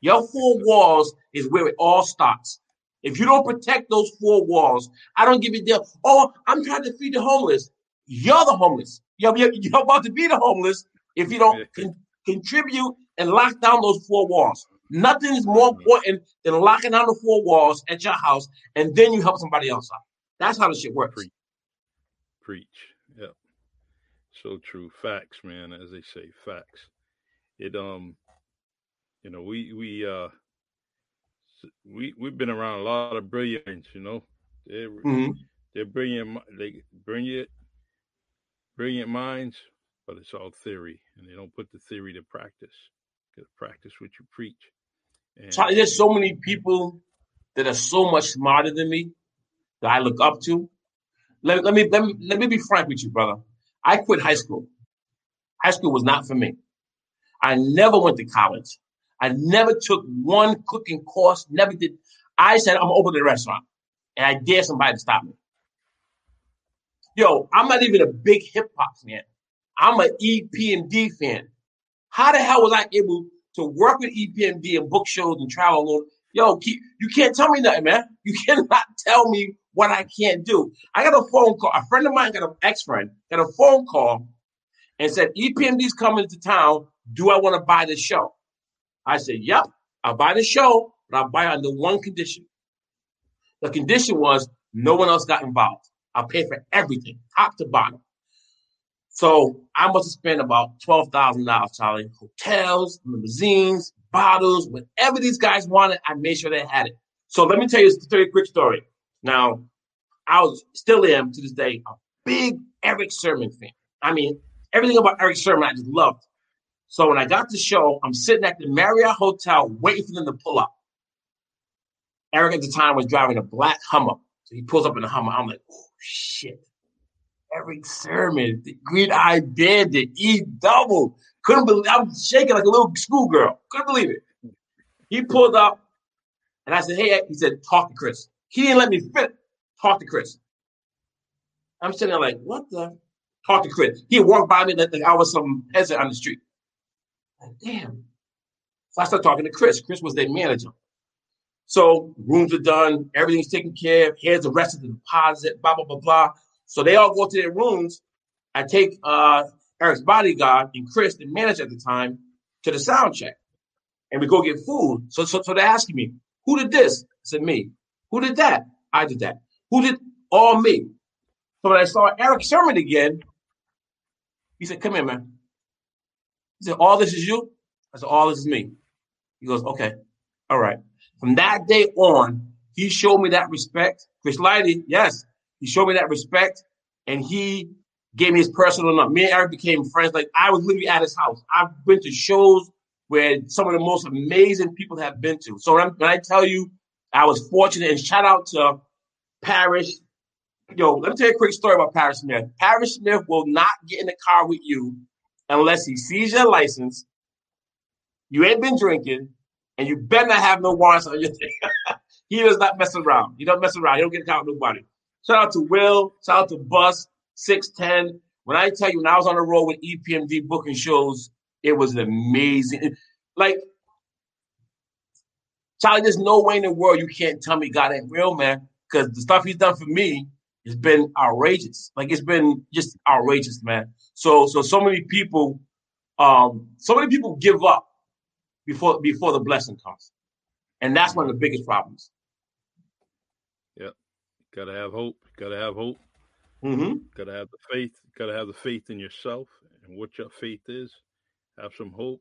Your four walls is where it all starts. If you don't protect those four walls, I don't give a deal. Oh, I'm trying to feed the homeless. You're the homeless. You're, you're, you're about to be the homeless if you don't con- contribute and lock down those four walls. Nothing is more important than locking down the four walls at your house, and then you help somebody else out. That's how the shit works. Preach. Preach. Yep. So true. Facts, man. As they say, facts. It um you know, we we uh we we've been around a lot of brilliance, you know. They're mm-hmm. they're brilliant they brilliant brilliant minds, but it's all theory and they don't put the theory to practice. You gotta practice what you preach. And, there's so many people that are so much smarter than me that I look up to. Let, let me let me let me be frank with you, brother. I quit high school. High school was not for me. I never went to college. I never took one cooking course, never did. I said, I'm opening a restaurant. And I dare somebody to stop me. Yo, I'm not even a big hip hop fan. I'm an EPMD fan. How the hell was I able to work with EPMD and book shows and travel alone? Yo, keep, you can't tell me nothing, man. [LAUGHS] You cannot tell me what I can't do. I got a phone call. A friend of mine got an ex-friend, got a phone call and said, EPMD's coming to town. Do I want to buy the show? I said, Yep, I'll buy the show, but I'll buy it under one condition. The condition was no one else got involved. I'll pay for everything, top to bottom. So I must have spent about twelve thousand dollars, Charlie. Hotels, limousines, bottles, whatever these guys wanted, I made sure they had it. So let me tell you, a quick story. Now, I was still am to this day a big Eric Sermon fan. I mean, everything about Eric Sermon I just loved. So when I got the show, I'm sitting at the Marriott Hotel waiting for them to pull up. Eric at the time was driving a black Hummer. So he pulls up in the Hummer. I'm like, oh shit. Erick Sermon, the green eye bandit, E double. Couldn't believe I'm shaking like a little schoolgirl. Couldn't believe it. He pulled up and I said, Hey, he said, talk to Chris. He didn't let me fit. Talk to Chris. I'm sitting there like, what the? Talk to Chris. He walked by me like I was some peasant on the street. Like, damn. So I started talking to Chris. Chris was their manager. So rooms are done, everything's taken care of. Here's the rest of the deposit, blah, blah, blah, blah. So they all go to their rooms. I take uh, Eric's bodyguard and Chris, the manager at the time, to the sound check. And we go get food. So, so, so they're asking me, who did this? I said, me. Who did that? I did that. Who did all me? So when I saw Eric Sermon again, he said, come here, man. He said, All this is you? I said, All this is me. He goes, Okay, all right. From that day on, he showed me that respect. Chris Lighty, yes, he showed me that respect and he gave me his personal number. Me and Eric became friends. Like I was literally at his house. I've been to shows where some of the most amazing people have been to. So when, when I tell you I was fortunate and shout out to Parrish, yo, let me tell you a quick story about Parrish Smith. Parrish Smith will not get in the car with you unless he sees your license, you ain't been drinking, and you better not have no warrants on your [LAUGHS] thing. he does not mess around. He don't mess around. He don't get caught with nobody. Shout out to Will. Shout out to Bus 610. When I tell you, when I was on the road with EPMD booking shows, it was amazing. Like, Charlie, there's no way in the world you can't tell me God ain't real, man. Because the stuff he's done for me has been outrageous. Like it's been just outrageous, man. So, so, so many people, um, so many people give up before before the blessing comes, and that's one of the biggest problems. Yep, gotta have hope. Gotta have hope. Mm-hmm. Gotta have the faith. Gotta have the faith in yourself and what your faith is. Have some hope,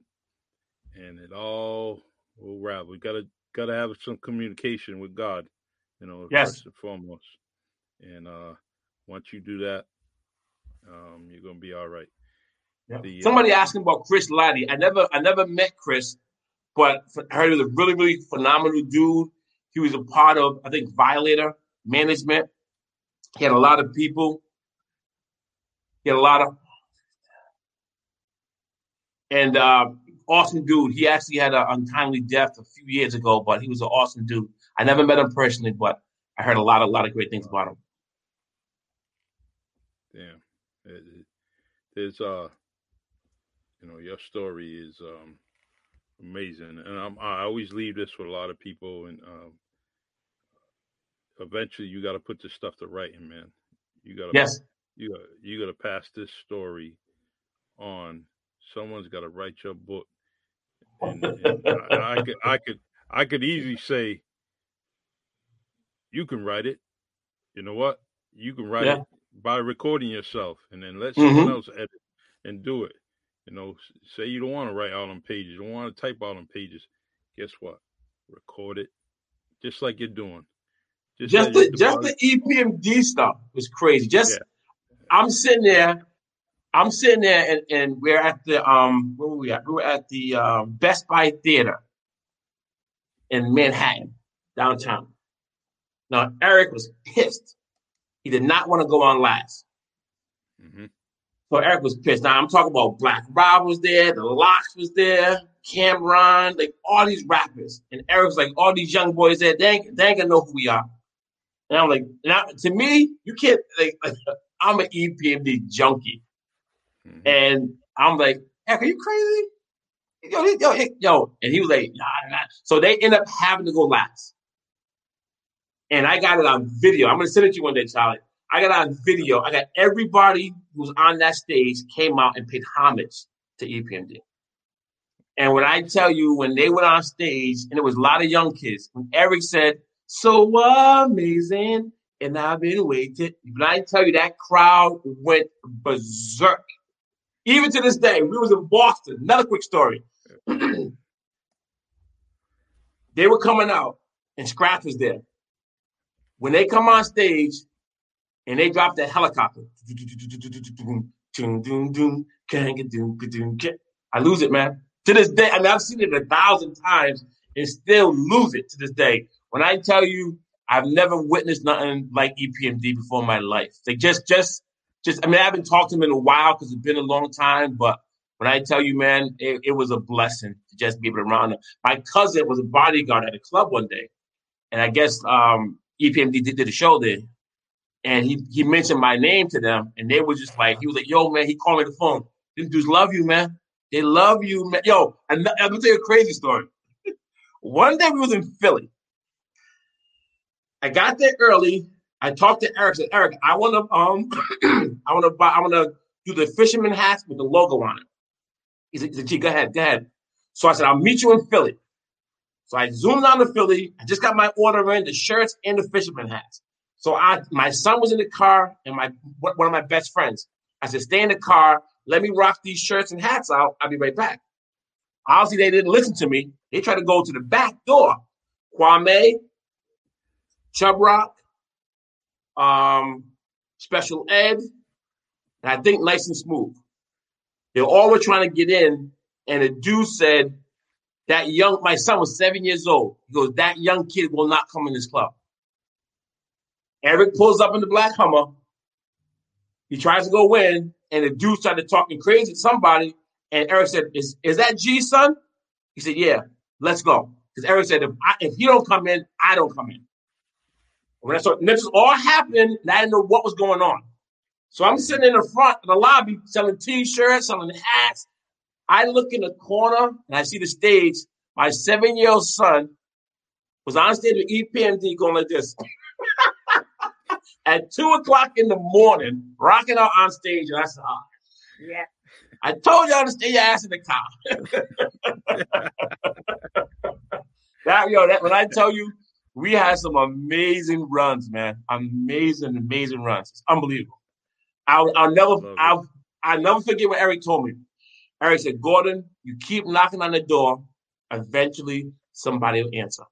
and it all will ravel. We gotta gotta have some communication with God. You know, yes. first and foremost. And uh once you do that, um, you're gonna be all right. Yeah. The, uh, Somebody asking about Chris Lighty. I never I never met Chris, but I heard he was a really, really phenomenal dude. He was a part of, I think, Violator management. He had a lot of people. He had a lot of and uh awesome dude. He actually had an untimely death a few years ago, but he was an awesome dude. I never met him personally, but I heard a lot, a lot of great things about him. Damn. It, it, there's uh you know, your story is um amazing. And I'm, I always leave this with a lot of people and um eventually you gotta put this stuff to writing, man. You gotta Yes. you gotta you gotta pass this story on. Someone's gotta write your book. And, and I, I could I could I could easily say you can write it. You know what? You can write Yeah. it by recording yourself and then let someone Mhm. else edit and do it. You know, say you don't want to write all them pages, you don't want to type all them pages. Guess what? Record it, just like you're doing. Just as the just the EPMD stuff was crazy. Just Yeah. I'm sitting there, I'm sitting there, and, and we're at the um where were we at? We were at the um, Best Buy Theater in Manhattan, downtown. Now Eric was pissed. He did not want to go on last. Mhm. So Eric was pissed. Now I'm talking about Black Rob was there, the LOX was there, Cam'ron, like all these rappers. And Eric's like, all these young boys there, they ain't, they ain't gonna know who we are. And I'm like, now to me, you can't like, [LAUGHS] I'm an EPMD junkie. Mhm. And I'm like, Eric, are you crazy? Yo, yo, yo. And he was like, nah, nah. So they end up having to go last. And I got it on video. I'm gonna send it to you one day, Charlie. I got it on video. I got everybody who was on that stage came out and paid homage to EPMD. And when I tell you, when they went on stage, and it was a lot of young kids, when Eric said, "So amazing," and I've been waiting. When I tell you that crowd went berserk. Even to this day, we was in Boston. Another quick story. [CLEARS THROAT] they were coming out, and Scratch was there. When they come on stage, and they drop that helicopter, I lose it, man. To this day, I mean, I've seen it a thousand times and still lose it to this day. When I tell you, I've never witnessed nothing like EPMD before in my life. Like just, just, just. I mean, I haven't talked to him in a while because it's been a long time. But when I tell you, man, it, it was a blessing to just be able to him. My cousin was a bodyguard at a club one day, and I guess um, EPMD did, a show there, and he he mentioned my name to them, and they were just like, he was like, "Yo, man," he called me the phone. These dudes love you, man. They love you, man. Yo, and I'm gonna tell you a crazy story. [LAUGHS] One day we was in Philly. I got there early. I talked to Eric. Said, Eric, I want to um, [CLEARS THROAT] I want to buy. I want to do the fisherman hats with the logo on it. He said, he said, "Gee, go ahead, go ahead." So I said, "I'll meet you in Philly." So I zoomed down to Philly. I just got my order in, the shirts and the fisherman hats. So I, my son was in the car, and my one of my best friends. I said, "Stay in the car. Let me rock these shirts and hats out. I'll be right back." Obviously, they didn't listen to me. They tried to go to the back door. Kwame, Chubb Rock, um, Special Ed, and I think Nice and Smooth. They all were trying to get in, and the dude said, "That young, my son was seven years old. He goes, that young kid will not come in this club." Eric pulls up in the black Hummer. He tries to go in, and the dude started talking crazy to somebody. And Eric said, "Is is that G son?" He said, "Yeah, let's go." Because Eric said, "If I, if you don't come in, I don't come in." When I saw this all happened, and I didn't know what was going on. So I'm sitting in the front of the lobby selling T-shirts, selling hats. I look in the corner and I see the stage. My seven-year-old son was on stage with EPMD going like this. [LAUGHS] At two o'clock in the morning, rocking out on stage, and I said, oh, yeah. I told y'all to stay your ass in the car. [LAUGHS] that yo, that when I tell you, we had some amazing runs, man. Amazing, amazing runs. It's unbelievable. I'll, I'll never, I'll, I'll never forget what Eric told me. Eric said, Gordon, you keep knocking on the door, eventually somebody will answer.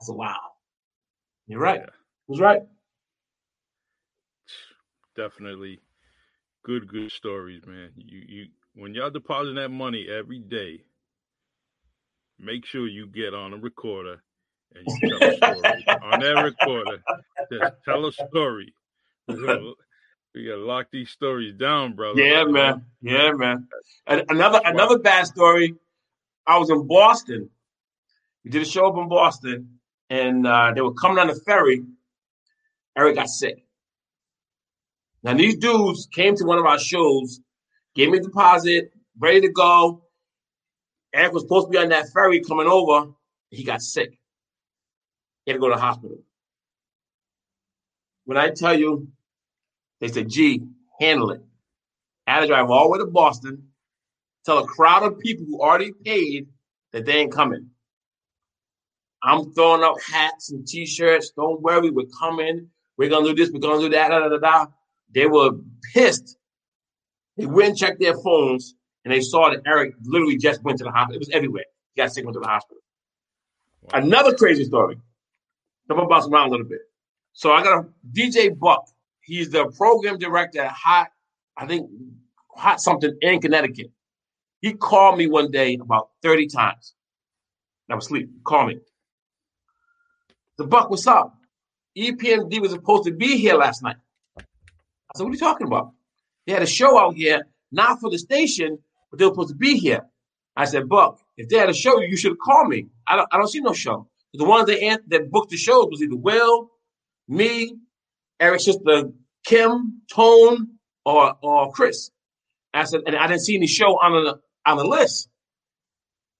I said, wow. You're right. Yeah. Was right. Definitely good, good stories, man. You you when y'all depositing that money every day, make sure you get on a recorder and you tell a story. [LAUGHS] on that recorder, just tell a story. [LAUGHS] We gotta lock these stories down, brother. Yeah, man. Yeah, man. And another wow. another bad story. I was in Boston. We did a show up in Boston, and uh, they were coming on the ferry. Eric got sick. Now these dudes came to one of our shows, gave me a deposit, ready to go. Eric was supposed to be on that ferry coming over. He got sick. He had to go to the hospital. When I tell you they said, gee, handle it. Had to drive all the way to Boston, tell a crowd of people who already paid that they ain't coming. I'm throwing up hats and t-shirts. Don't worry, we're coming. We're gonna do this, we're gonna do that, da, da, da, da. They were pissed. They went and checked their phones and they saw that Eric literally just went to the hospital. It was everywhere. He got sick, went to the hospital. Wow. Another crazy story. Come on, bounce around a little bit. So I got a DJ Buck He's the program director at Hot, I think Hot something in Connecticut. He called me one day about 30 times. I was asleep. Call me. The Buck, what's up? EPMD was supposed to be here last night. I said, what are you talking about? They had a show out here, not for the station, but they were supposed to be here. I said, Buck, if they had a show, you should called me. I don't, I don't see no show. The ones that, that booked the shows was either Will, me, Eric's sister Kim, Tone, or or Chris. I said, and I didn't see any show on the on the list.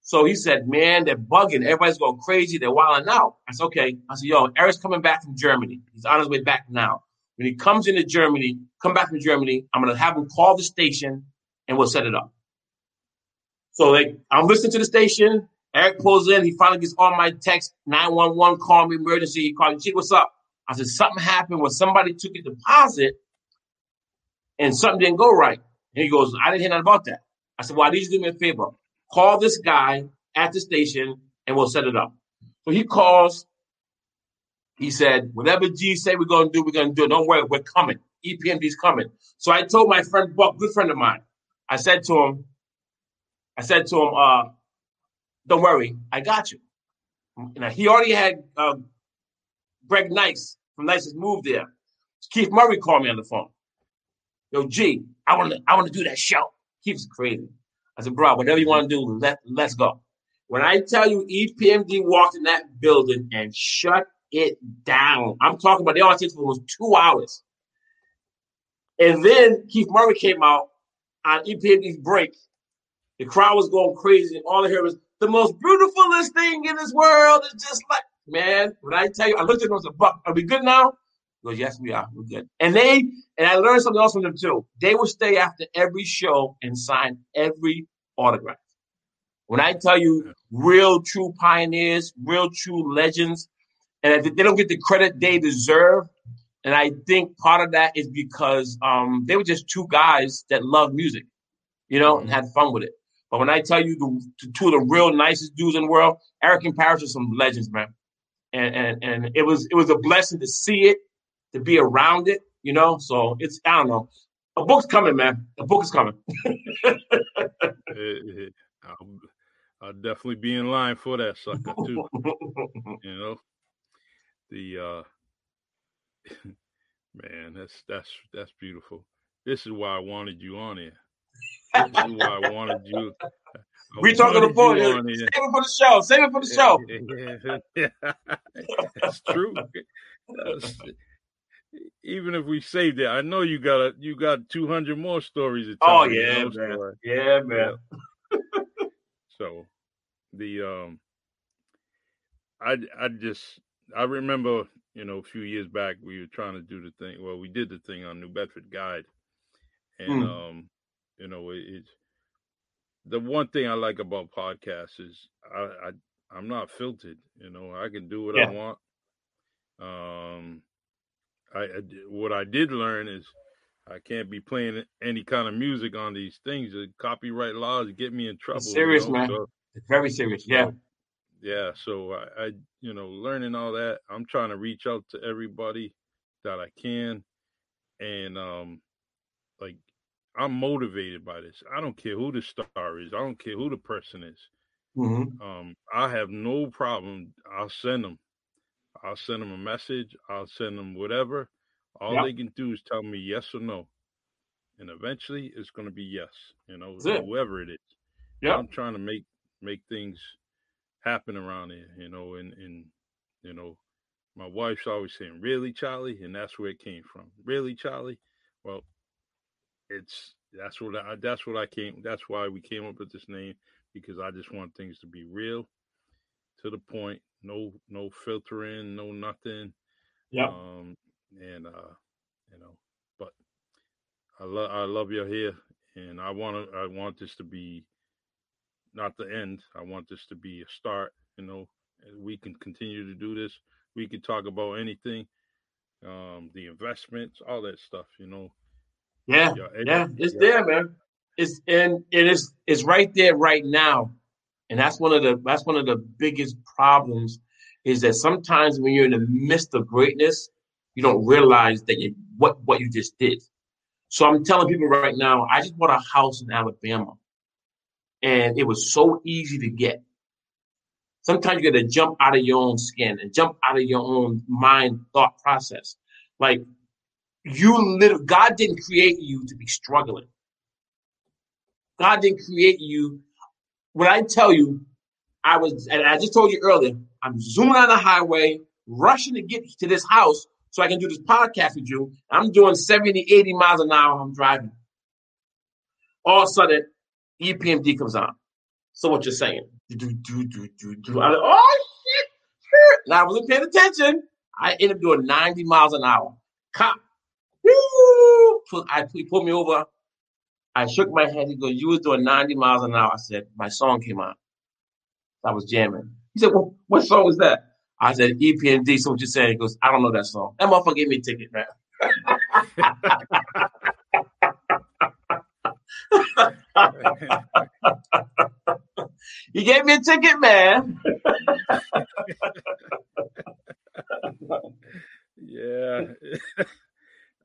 So he said, man, they're bugging. Everybody's going crazy. They're wilding out. I said, okay. I said, yo, Eric's coming back from Germany. He's on his way back now. When he comes into Germany, come back from Germany, I'm going to have him call the station and we'll set it up. So like, I'm listening to the station. Eric pulls in. He finally gets on my text, 911, call me emergency. He called me, what's up? I said, something happened when somebody took a deposit and something didn't go right. And he goes, I didn't hear nothing about that. I said, well, I need you to do me a favor. Call this guy at the station and we'll set it up. So he calls. He said, whatever G say we're to do, we're to do it. Don't worry, we're coming. EPMD's coming. So I told my friend Buck, good friend of mine, I said to him, I said to him, uh, don't worry, I got you. Now he already had uh, Greg Nice from Nice & Smooth there. Keith Murray called me on the phone. Yo, G, I want to I want to do that show. Keith's crazy. I said, bro, whatever you want to do, let let's go. When I tell you EPMD walked in that building and shut it down, I'm talking about the audience for almost two hours. And then Keith Murray came out on EPMD's break. The crowd was going crazy, and all I heard was the most beautifulest thing in this world is just like man, when I tell you, I looked at them and said, Buck, are we good now? He goes, yes, we are. We're good. And they, and I learned something else from them too. They would stay after every show and sign every autograph. When I tell you real true pioneers, real true legends, and they don't get the credit they deserve, and I think part of that is because um, they were just two guys that loved music, you know, and had fun with it. But when I tell you the, two of the real nicest dudes in the world, Eric and Parrish are some legends, man and, and and it was it was a blessing to see it, to be around it, you know. So it's I don't know. A book's coming, man. A book is coming. [LAUGHS] I'll, I'll, definitely be in line for that sucker too. [LAUGHS] you know, the uh, [LAUGHS] Man, that's that's that's beautiful. This is why I wanted you on here. This is why I wanted you. I We talking about you Save it for the show. Save it for the [LAUGHS] show. Yeah, [LAUGHS] yeah. That's true. Even if we saved it, I know you got a, you got two hundred more stories to tell. Oh yeah, man. so, Yeah, man. So the um I I just I remember, you know, a few years back we were trying to do the thing well, we did the thing on New Bedford Guide. And Mm. um, you know, it, it's the one thing I like about podcasts is I, I I'm not filtered, you know, I can do what Yeah. I want. Um I what I did learn is I can't be playing any kind of music on these things. The copyright laws get me in trouble. you serious, know, man. so- It's very serious. Yeah. so, yeah. So I, I, you know, learning all that, I'm trying to reach out to everybody that I can, and um, I'm motivated by this. I don't care who the star is. I don't care who the person is. hmm Um, I have no problem. I'll send them. I'll send them a message. I'll send them whatever. All Yeah. they can do is tell me yes or no, and eventually it's going to be yes. You know, That's it. whoever it is. Yeah. I'm trying to make make things happen around here, you know, and and you know, my wife's always saying, "Really, Charlie?" and that's where it came from. Really, Charlie? Well, it's that's what I that's what I came that's why we came up with this name because I just want things to be real, to the point, no no filtering, no nothing. Yeah. Um, and uh, you know, but I love I love you're here, and I want to I want this to be not the end. I want this to be a start. You know, we can continue to do this. We can talk about anything, um, the investments, all that stuff. You know, Yeah. Yeah, it- Yeah. It's yeah. there, man. It's and it is it's right there right now. And that's one of the that's one of the biggest problems is that sometimes when you're in the midst of greatness, you don't realize that you what what you just did. So I'm telling people right now, I just bought a house in Alabama. And it was so easy to get. Sometimes you got to jump out of your own skin and jump out of your own mind thought process. Like you literally, God didn't create you to be struggling. God didn't create you. When I tell you, I was, and I just told you earlier, I'm zooming on the highway, rushing to get to this house so I can do this podcast with you. I'm doing 70, 80 miles an hour. I'm driving. All of a sudden, EPMD comes on. So what you're saying? Do, do, do, do, do. I, oh, shit, shit. And I wasn't paying attention. I ended up doing 90 miles an hour. Cop Woo! Pull- I, he pulled me over. I shook my head. He goes, "You was doing 90 miles an hour." I said, "My song came on. I was jamming." He said, well, "What song was that?" I said, "EPMD." So what you saying? He goes, "I don't know that song." That motherfucker gave me a ticket, man. [LAUGHS] He gave me a ticket, man. [LAUGHS] yeah. [LAUGHS]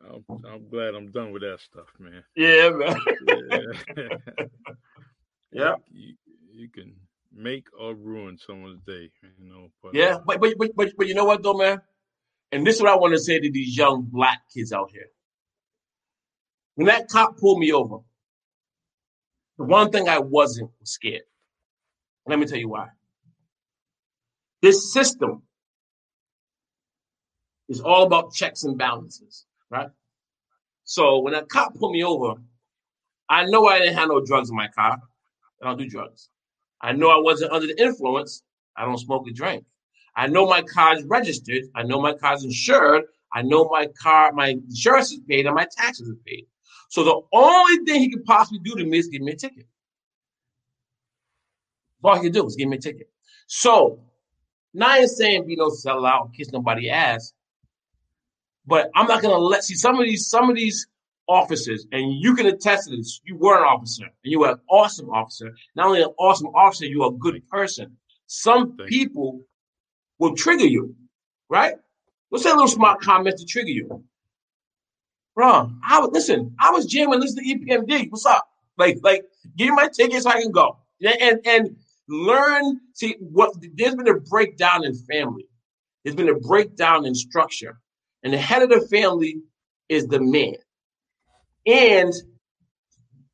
I'm, I'm glad I'm done with that stuff, man. Yeah, man. Yeah. [LAUGHS] [LAUGHS] Yeah. You, you can make or ruin someone's day, you know. But Yeah, uh, but, but but but but you know what though, man? And this is what I want to say to these young black kids out here. When that cop pulled me over, the one thing I wasn't was scared. Let me tell you why. This system is all about checks and balances, right? So when a cop pulled me over, I know I didn't have no drugs in my car. I don't do drugs. I know I wasn't under the influence. I don't smoke or drink. I know my car's registered. I know my car's insured. I know my car, my insurance is paid and my taxes are paid. So the only thing he could possibly do to me is give me a ticket. All he could do was give me a ticket. So ain't saying be no sellout, kiss nobody ass, but I'm not gonna let see some of these some of these officers, and you can attest to this. You were an officer, and you were an awesome officer. Not only an awesome officer, you are a good person. Some Thank people will trigger you, right? Let's say a little smart comment to trigger you. Bro, I was listen. I was jamming, listening to EPMD. What's up? Like, like, give me my ticket so I can go. And and, and learn. See what? There's been a breakdown in family. There's been a breakdown in structure. And the head of the family is the man. And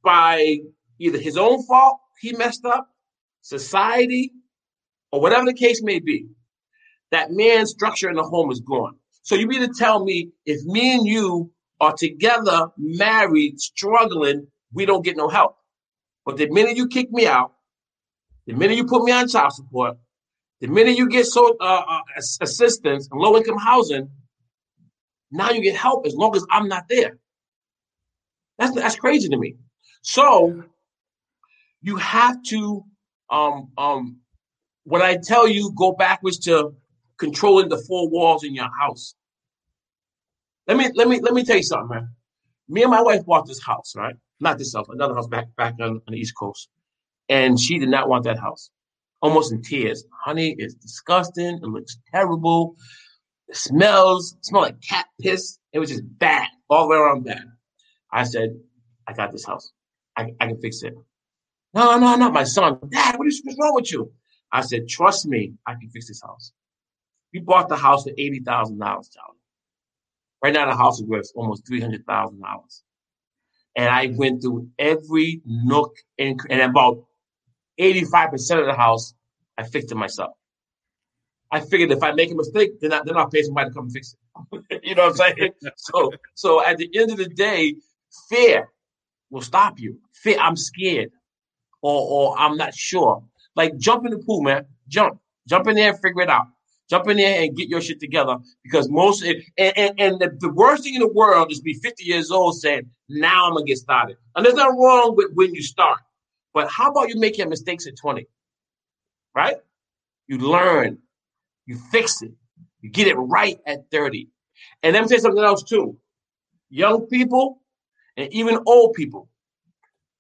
by either his own fault, he messed up, society, or whatever the case may be, that man's structure in the home is gone. So you mean to tell me if me and you are together, married, struggling, we don't get no help. But the minute you kick me out, the minute you put me on child support, the minute you get so uh, uh, assistance and low income housing, now you get help as long as I'm not there. That's that's crazy to me. So you have to um um when I tell you go backwards to controlling the four walls in your house. Let me let me let me tell you something, man. Me and my wife bought this house, right? Not this house, another house back back on, on the East Coast, and she did not want that house. Almost in tears, honey. It's disgusting. It looks terrible. It smells. It smelled like cat piss. It was just bad, all the way around bad. I said, I got this house. I, I can fix it. No, no, not my son. Dad, what is what's wrong with you? I said, trust me, I can fix this house. We bought the house for eighty thousand dollars, Charlie. Right now, the house is worth almost three hundred thousand dollars. And I went through every nook and, and about eighty-five percent of the house, I fixed it myself. I figured if I make a mistake, then I, then I'll pay somebody to come fix it. [LAUGHS] you know what I'm saying? [LAUGHS] so, so at the end of the day, fear will stop you. Fear, I'm scared, or or I'm not sure. Like jump in the pool, man. Jump, jump in there and figure it out. Jump in there and get your shit together because most and, and, and the, the worst thing in the world is be 50 years old saying, now I'm gonna get started. And there's nothing wrong with when you start. But how about you make your mistakes at 20? Right? You learn, you fix it, you get it right at 30. And let me say something else too. Young people and even old people,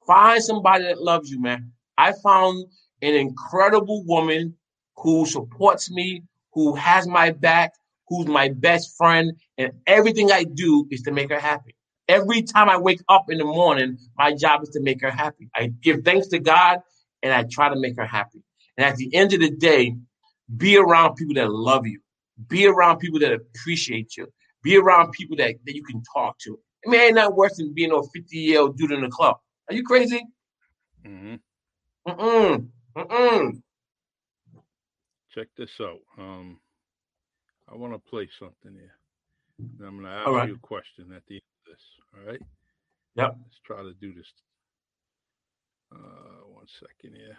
find somebody that loves you, man. I found an incredible woman who supports me, who has my back, who's my best friend, and everything I do is to make her happy. Every time I wake up in the morning, my job is to make her happy. I give thanks to God and I try to make her happy. And at the end of the day, be around people that love you. Be around people that appreciate you. Be around people that, that you can talk to. I mean, ain't not worse than being a 50 year old dude in the club. Are you crazy? Mm-hmm. Mm-mm. Mm-mm. Check this out. Um, I want to play something here. And I'm going to ask right. you a question at the end of this. All right. Yep. Let's try to do this. Uh, one second here.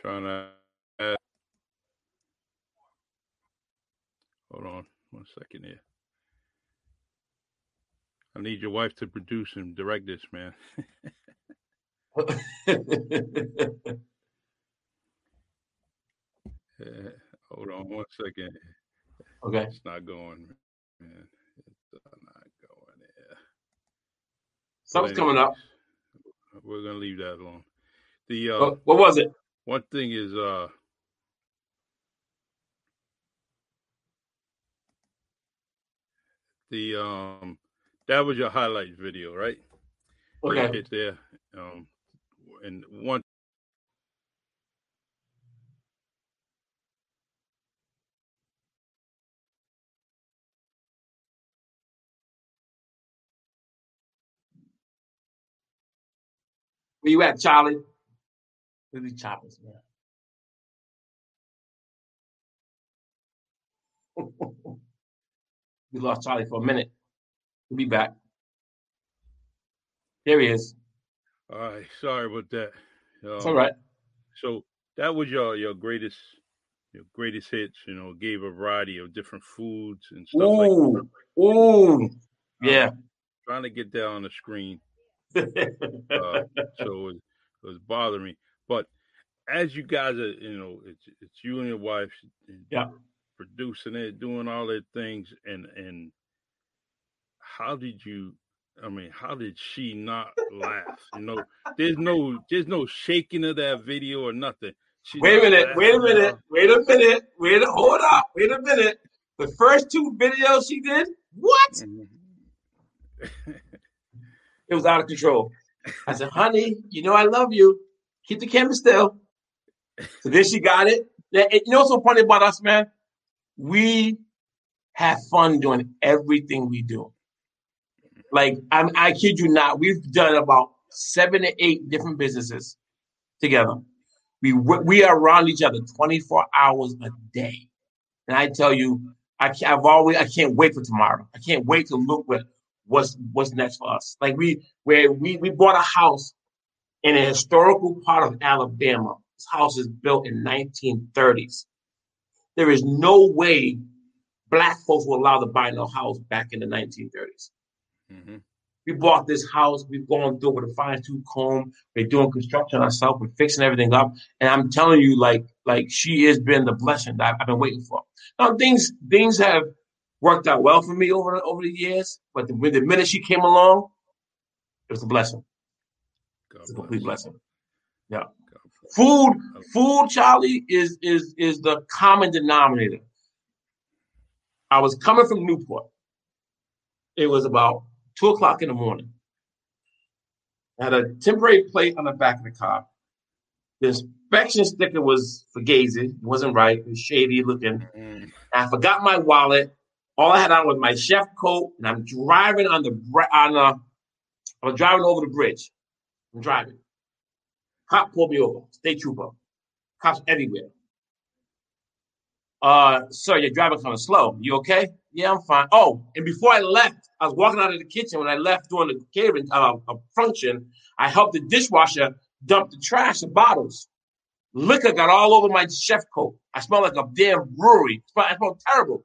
Trying to add. Hold on one second here. I need your wife to produce and direct this, man. Yeah, [LAUGHS] hold on one second. Okay. It's not going, man. It's uh, not going there. Something's coming up. We're gonna leave that alone. The uh, What, what was it? One thing is uh the um that was your highlight video, right? Okay. hit there. Um and one Where you at, Charlie? These choppers, man? [LAUGHS] we lost Charlie for a minute. He'll be back. There he is. all right, sorry about that. It's Um, all right. So that was your your greatest your greatest hits, you know, gave a variety of different foods and stuff like that. Ooh, ooh, yeah. Trying to get that on the screen. [LAUGHS] uh, so it was, it was bothering me. But as you guys are, you know, it's it's you and your wife, Yeah. producing it, doing all their things, and and how did you I mean, how did she not laugh? You know, there's no there's no shaking of that video or nothing. She's Wait a minute, wait a minute, all. wait a minute, wait a hold up, wait a minute. The first two videos she did, what? Mhm. [LAUGHS] It was out of control. I said, honey, you know I love you. Keep the camera still. So then she got it. You know what's so funny about us, man? We have fun doing everything we do. Like, I'm, I kid you not, we've done about seven to eight different businesses together. We we are around each other 24 hours a day. And I tell you, I can't, I've always I can't wait for tomorrow. I can't wait to look what what's what's next for us. Like we where we we bought a house in a historical part of Alabama. This house is built in 1930s. There is no way black folks were allowed to buy no house back in the 1930s. Mhm. We bought this house. We've gone through it with a fine tooth comb. We're doing construction ourselves. We're fixing everything up. And I'm telling you, like, like she has been the blessing that I've been waiting for. Now things things have worked out well for me over the, over the years. But the, when the minute she came along, it was a blessing. God It's a complete bless. blessing. Yeah. Food, food, Charlie, is is is the common denominator. I was coming from Newport. It was about two o'clock in the morning. I had a temporary plate on the back of the car. The inspection sticker was for Gazy. It wasn't right. It was shady looking. Mm. I forgot my wallet. All I had on was my chef coat, and I'm driving on the on the. I was driving over the bridge. I'm driving. Cop pulled me over. State trooper. Cops everywhere. Uh, sir, driving kind of slow. You okay? Yeah, I'm fine. Oh, and before I left, I was walking out of the kitchen. When I left during the catering uh, function, I helped the dishwasher dump the trash, the bottles. Liquor got all over my chef coat. I smelled like a damn brewery. I smelled terrible.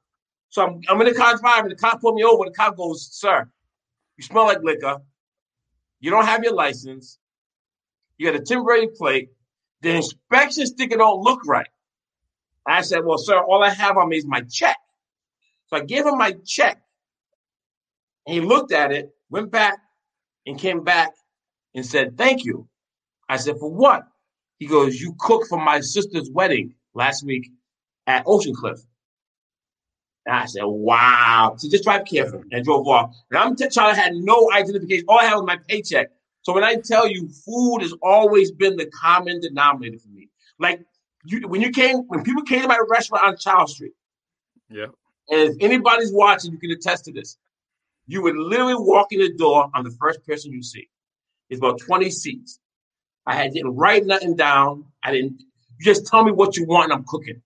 So I'm, I'm in the car driving. The cop pulled me over. The cop goes, "Sir, you smell like liquor. You don't have your license. You got a temporary plate. The inspection sticker don't look right." I said, "Well, sir, all I have on me is my check." So I gave him my check. And he looked at it, went back, and came back and said, "Thank you." I said, "For what?" He goes, "You cooked for my sister's wedding last week at Ocean Cliff." And I said, "Wow!" So just drive careful, and drove off. And I'm t- trying. I had no identification. All I had was my paycheck. So when I tell you, food has always been the common denominator for me. Like you, when you came, when people came to my restaurant on Child Street, Yeah. and if anybody's watching, you can attest to this. You would literally walk in the door on the first person you see. It's about 20 seats. I had didn't write nothing down. I didn't you just tell me what you want and I'm cooking.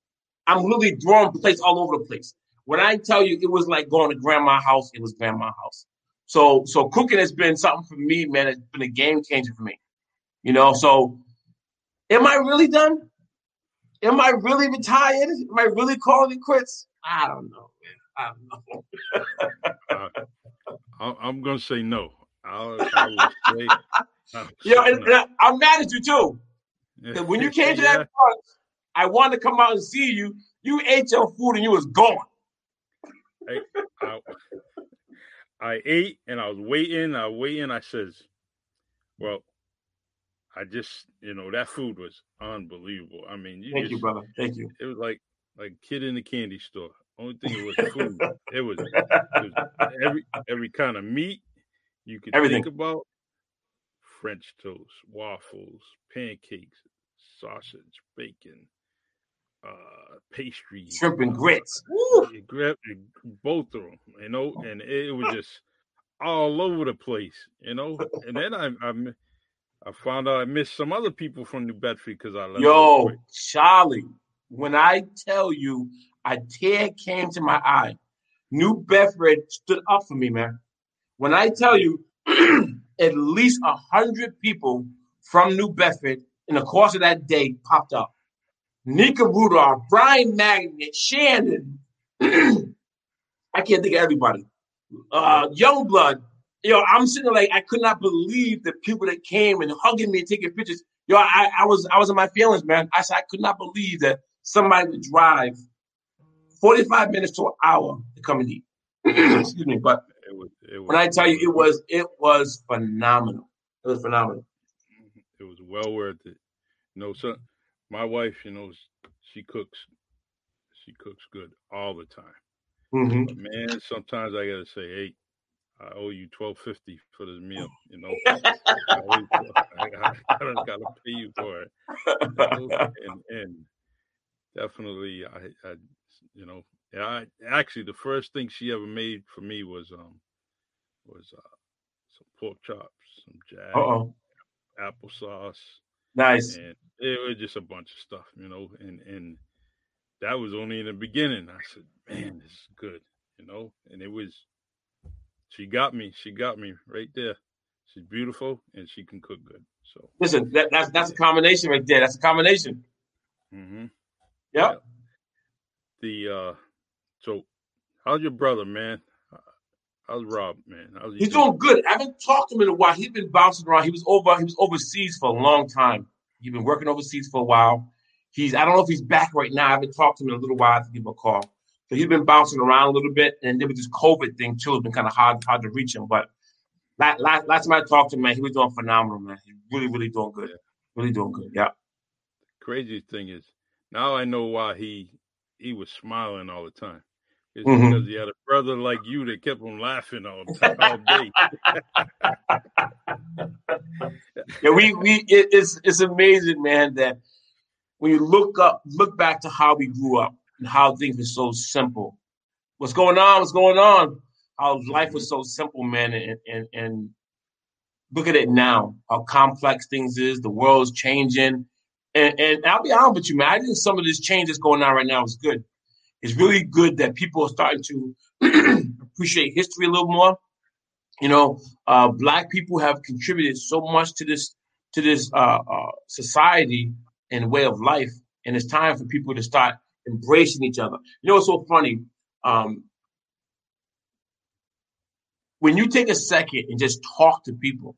I'm literally drawing plates all over the place. When I tell you it was like going to grandma's house, it was grandma's house. So so cooking has been something for me, man. It's been a game changer for me. You know, so am I really done? Am I really retired? Am I really calling it quits? I don't know, man. I don't know. [LAUGHS] Uh, I, I'm gonna say no. I'll, I [LAUGHS] say. I'll Yeah, say and, and I, I'm mad at you too. no. 'Cause when you [LAUGHS] came to Yeah. that brunch, I wanted to come out and see you. You ate your food and you was gone. I, I ate and I was waiting. I was waiting. I says, "Well, I just, you know, that food was unbelievable. I mean, you Thank just, you, brother. Thank you. it was like like kid in the candy store. Only thing it was food. [LAUGHS] it was, it was [LAUGHS] every every kind of meat you could Everything. think about. French toast, waffles, pancakes, sausage, bacon, uh, pastries, Shrimp and grits. Woo! you grab you- both of them, you know, and it was [LAUGHS] just all over the place, you know. And then I I, I found out I missed some other people from New Bedford because I left. Yo. Charlie, when I tell you a tear came to my eye, New Bedford stood up for me, man. When I tell you [CLEARS THROAT] at least a hundred people from New Bedford in the course of that day popped up. Nika Rudolph, Brian Magnet, Shannon. [CLEARS THROAT] I can't think of everybody. Uh, Youngblood. Yo, I'm sitting there like I could not believe the people that came and hugging me and taking pictures. Yo, I, I was I was in my feelings, man. I said I could not believe that somebody would drive 45 minutes to an hour to come and eat. [CLEARS THROAT] Excuse me, but It was it was, when I tell you it was it was phenomenal. It was phenomenal. It was well worth it. You know, so my wife, you know, she cooks. She cooks good all the time. Mm-hmm. Man, sometimes I gotta say, hey, I owe you twelve fifty for this meal. [LAUGHS] You know, I, [LAUGHS] I, I, gotta pay you for it. You know? [LAUGHS] and, and definitely, I, I, you know, I actually the first thing she ever made for me was um was uh, some pork chops, some Uh-oh. applesauce, Nice. and it was just a bunch of stuff, you know, and and that was only in the beginning. I said, man, this is good, you know, and it was. She got me. She got me right there. She's beautiful and she can cook good. So Listen, that, that's that's a combination right there. That's a combination. Mm-hmm. Yep. the uh, so how's your brother, man? How's Rob, man? How's he He's doing good. I haven't talked to him in a while. He's been bouncing around. He was over. He was overseas for a long time. He's been working overseas for a while. He's. I don't know if he's back right now. I haven't talked to him in a little while to give him a call. So he's been bouncing around a little bit, and there was this COVID thing too. It's been kind of hard, hard to reach him. But last, last, last time I talked to him, man, he was doing phenomenal, man. He's really, really doing good. Really doing good. Yeah. Crazy thing is, now I know why he he was smiling all the time. It's Mhm. because he had a brother like you that kept him laughing all all day. [LAUGHS] Yeah, we we it, it's it's amazing, man, that when you look up, look back to how we grew up and how things were so simple. What's going on? What's going on? How life was so simple, man, and and, and look at it now. How complex things is. The world's changing, and and I'll be honest with you, man. I think some of this change that's going on right now is good. It's really good that people are starting to [CLEARS THROAT] appreciate history a little more. You know, uh, black people have contributed so much to this to this uh, uh, society and way of life, and it's time for people to start embracing each other. You know, it's so funny. Um, when you take a second and just talk to people,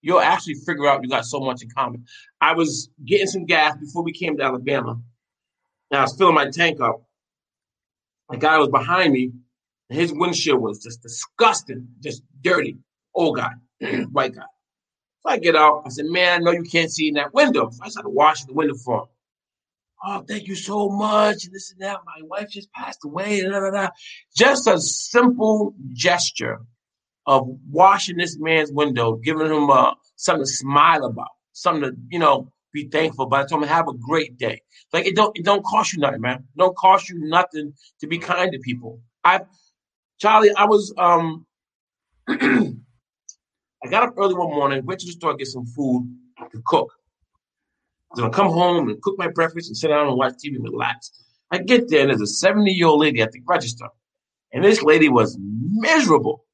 you'll actually figure out you got so much in common. I was getting some gas before we came to Alabama, and I was filling my tank up. The guy was behind me, and his windshield was just disgusting, just dirty. Old guy, [CLEARS THROAT] white guy. So I get out. I said, "Man, I know you can't see in that window." So I started washing the window for him. Oh, thank you so much. And this and that. My wife just passed away. Da, da, da. Just a simple gesture of washing this man's window, giving him uh, something to smile about, something to you know be thankful about. I told him have a great day. Like it don't it don't cost you nothing, man. It don't cost you nothing to be kind to people. I, Charlie, I was um, [CLEARS THROAT] I got up early one morning, went to the store to get some food to cook. I was gonna come home and cook my breakfast and sit down and watch TV and relax. I get there and there's a 70 year old lady at the register, and this lady was miserable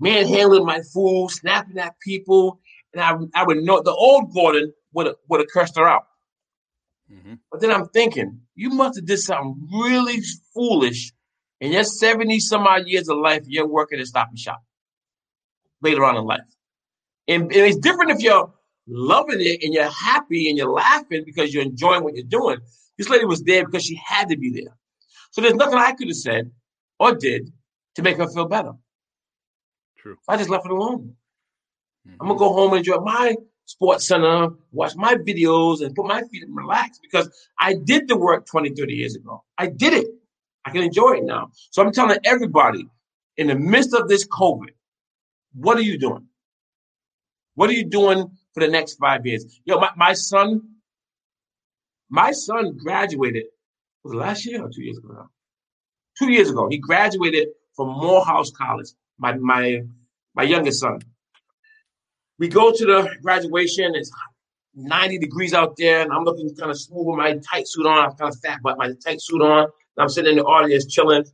manhandling my food, snapping at people, and I, I would know the old Gordon would have would have cursed her out. hmm But then I'm thinking, you must have did something really foolish in your 70 some odd years of life, you're working at Stop and Shop later on in life. And, and it's different if you're loving it and you're happy and you're laughing because you're enjoying what you're doing. This lady was there because she had to be there. So there's nothing I could have said or did to make her feel better. True. I just left it alone. Mhm. I'm gonna go home and enjoy my SportsCenter, watch my videos, and put my feet and relax because I did the work 20, 30 years ago. I did it. I can enjoy it now. So I'm telling everybody in the midst of this COVID, what are you doing? What are you doing for the next five years? Yo, my, my son, my son graduated, was last year or two years ago now? Two years ago. He graduated from Morehouse College, my my my youngest son we go to the graduation. It's 90 degrees out there, and I'm looking kind of smooth with my tight suit on. I'm kind of fat, but my tight suit on. And I'm sitting in the audience chilling.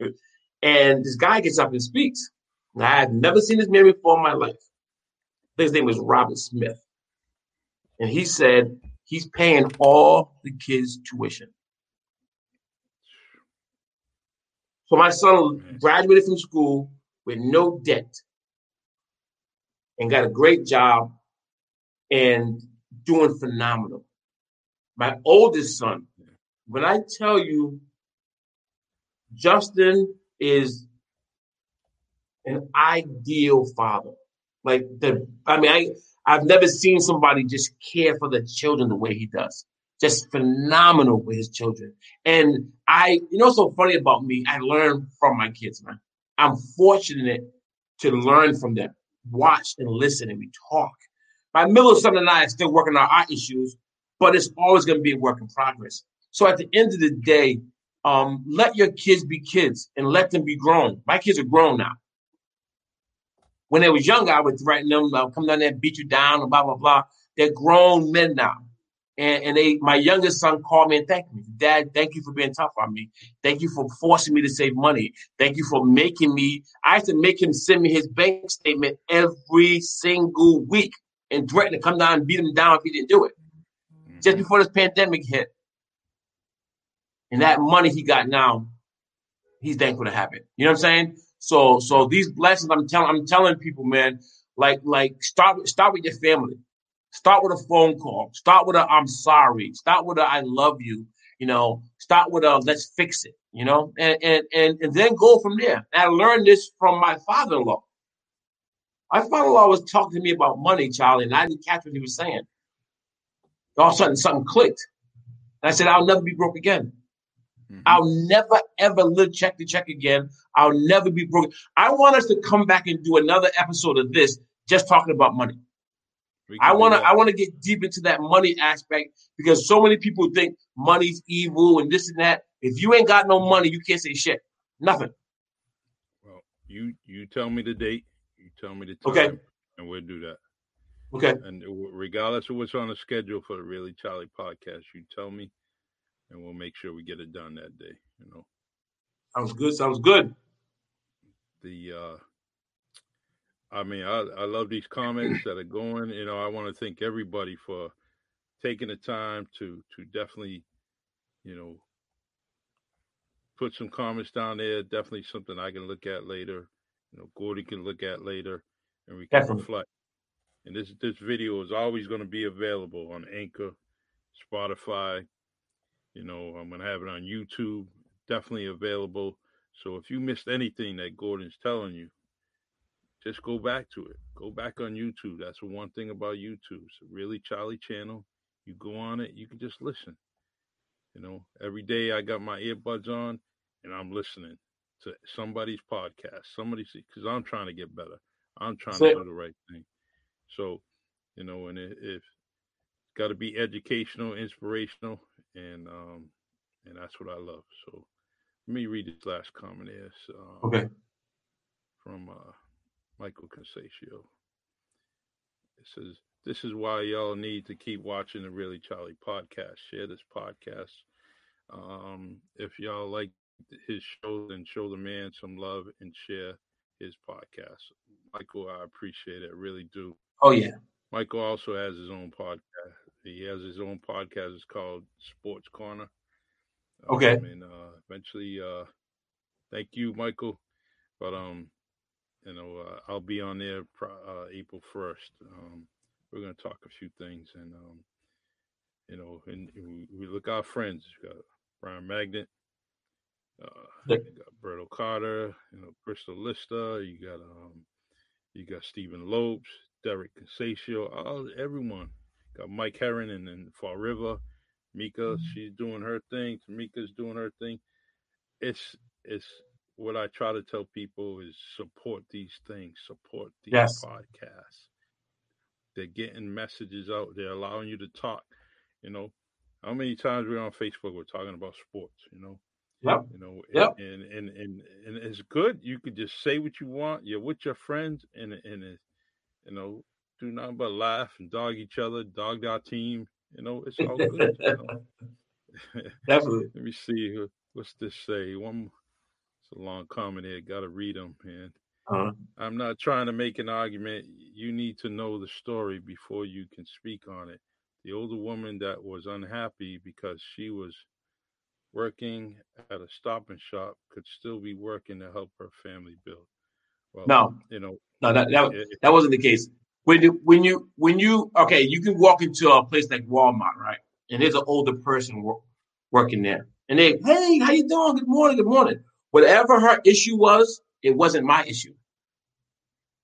[LAUGHS] and this guy gets up and speaks. And I had never seen this man before in my life. His name was Robert Smith. And he said he's paying all the kids' tuition. So my son graduated from school with no debt and got a great job and doing phenomenal. My oldest son, when I tell you, Justin is an ideal father. Like the, I mean, I I've never seen somebody just care for the children the way he does. Just phenomenal with his children. And I, you know, so funny about me. I learn from my kids, man. I'm fortunate to learn from them, watch and listen, and we talk. My middle and I are still working on our issues, but it's always going to be a work in progress. So at the end of the day, um, let your kids be kids and let them be grown. My kids are grown now. When they was younger, I would threaten them, I'll come down there and beat you down, and blah blah blah. They're grown men now, and and they, my youngest son called me and thanked me, Dad, thank you for being tough on me. Thank you for forcing me to save money. Thank you for making me. I had to make him send me his bank statement every single week and threaten to come down and beat him down if he didn't do it. Mm-hmm. Just before this pandemic hit, and that money he got now, he's thankful to have it. You know what I'm saying? So, so these blessings, I'm telling, I'm telling people, man, like, like start, start with your family. Start with a phone call. Start with a I'm sorry. Start with a I love you. You know, start with a let's fix it. You know, and and and, and then go from there. And I learned this from my father-in-law. My father-in-law was talking to me about money, Charlie, and I didn't catch what he was saying. All of a sudden, something clicked. And I said, I'll never be broke again. Mm-hmm. I'll never ever live check to check again. I'll never be broke. I want us to come back and do another episode of this, just talking about money. I want to I want to get deep into that money aspect because so many people think money's evil and this and that. If you ain't got no money, you can't say shit. Nothing. Well, you you tell me the date, you tell me the time, okay. and we'll do that. Okay. And regardless of what's on the schedule for the Really Charlie podcast, you tell me, and we'll make sure we get it done that day. You know. Sounds good. Sounds good. The uh I mean, I, I love these comments that are going. You know, I want to thank everybody for taking the time to to definitely, you know, put some comments down there. Definitely something I can look at later. You know, Gordy can look at later, and we can definitely. reflect. And this this video is always going to be available on Anchor, Spotify. You know, I'm going to have it on YouTube. Definitely available. So if you missed anything that Gordon's telling you, just go back to it. Go back on YouTube. That's the one thing about YouTube. It's a really Charlie channel. You go on it, you can just listen. You know, every day I got my earbuds on and I'm listening to somebody's podcast. Somebody's because I'm trying to get better. I'm trying to do the right thing. So, you know, and it, it's got to be educational, inspirational, and um, and that's what I love. So, let me read this last comment here. Um, okay. From uh, Michael Consaccio. It says, This is why y'all need to keep watching the Really Charlie podcast. Share this podcast. Um, if y'all like his show, then show the man some love and share his podcast. Michael, I appreciate it. I really do. Oh, yeah. Michael also has his own podcast. He has his own podcast. It's called Sports Corner. Okay. Um, and uh, eventually, uh, thank you, Michael. But um, you know, uh, I'll be on there uh, April first. Um, we're going to talk a few things, and um, you know, and we, we look our friends. We got Brian Magnet, uh, you got Berto Carter, you know, Crystal Lista, You got um, you got Stephen Lopes, Derek Consaccio, all everyone. Got Mike Heron and then Fall River, Mika. Mm-hmm. She's doing her thing. Tamika's doing her thing. It's it's what I try to tell people is support these things, support these yes. podcasts. They're getting messages out. They're allowing you to talk. You know, how many times we're on Facebook, we're talking about sports. You know, Yep. You know, yep. and, and and and it's good. You could just say what you want. You're with your friends, and and it, you know, do nothing but laugh and dog each other, dog our team. You know, it's all good. you know? [LAUGHS] Definitely. [LAUGHS] Let me see. What's this say? One a long comment here. Got to read them, man. Uh-huh. I'm not trying to make an argument. You need to know the story before you can speak on it. The older woman that was unhappy because she was working at a stop and shop could still be working to help her family build. Well, no, you know, no, that that, it, that wasn't the case. When you when you when you okay, you can walk into a place like Walmart, right? And there's an older person work, working there, and they, hey, how you doing? Good morning, good morning. Whatever her issue was, it wasn't my issue.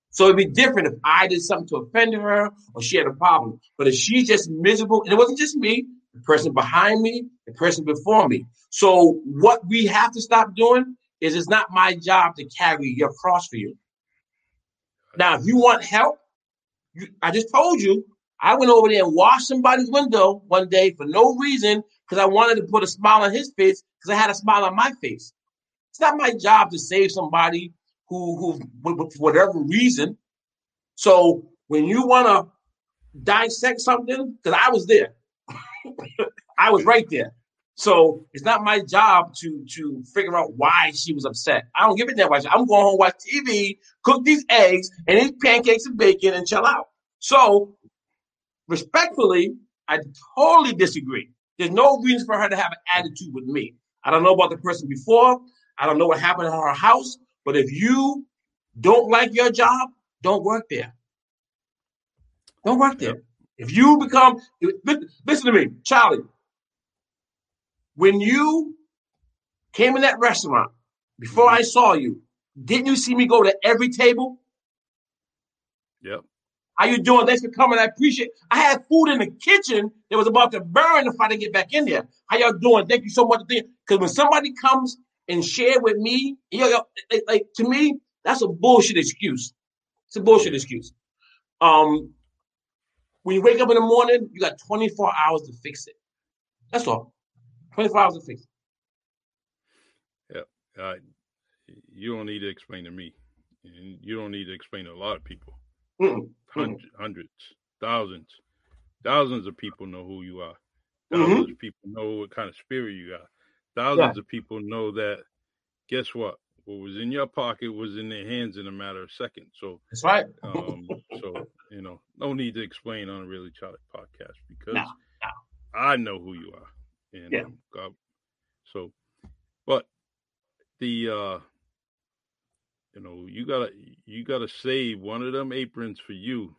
So it'd be different if I did something to offend her or she had a problem. But if she's just miserable, and it wasn't just me, the person behind me, the person before me. So what we have to stop doing is it's not my job to carry your cross for you. Now, if you want help, you, I just told you I went over there and washed somebody's window one day for no reason because I wanted to put a smile on his face because I had a smile on my face. It's not my job to save somebody who, who, for whatever reason. So when you want to dissect something, because I was there, [LAUGHS] I was right there. So it's not my job to to figure out why she was upset. I don't give a damn why. I'm going home, watch TV, cook these eggs, and eat pancakes and bacon, and chill out. So, respectfully, I totally disagree. There's no reason for her to have an attitude with me. I don't know about the person before. I don't know what happened in her house. But if you don't like your job, don't work there. Don't work there. If you become, listen to me, Charlie. When you came in that restaurant, before mm-hmm. I saw you, didn't you see me go to every table? Yep. How you doing? Thanks for coming. I appreciate. I had food in the kitchen that was about to burn if I didn't get back in there. How y'all doing? Thank you so much. Because when somebody comes and share with me, you know, like, like to me, that's a bullshit excuse. It's a bullshit excuse. Um, when you wake up in the morning, you got 24 hours to fix it. That's all. 24 hours to fix it. Yeah. Uh, you don't need to explain to me. And You don't need to explain to a lot of people. Mm-mm. Hundreds, hundreds, thousands, thousands of people know who you are. 1000s mm-hmm. of people know what kind of spirit you got. Thousands yeah. of people know that. Guess what? What was in your pocket was in their hands in a matter of seconds. So that's right. um, so you know, no need to explain on a really Charlie podcast because no, no. I know who you are. And yeah. Um, God, so, but the uh you know, you gotta you gotta save one of them aprons for you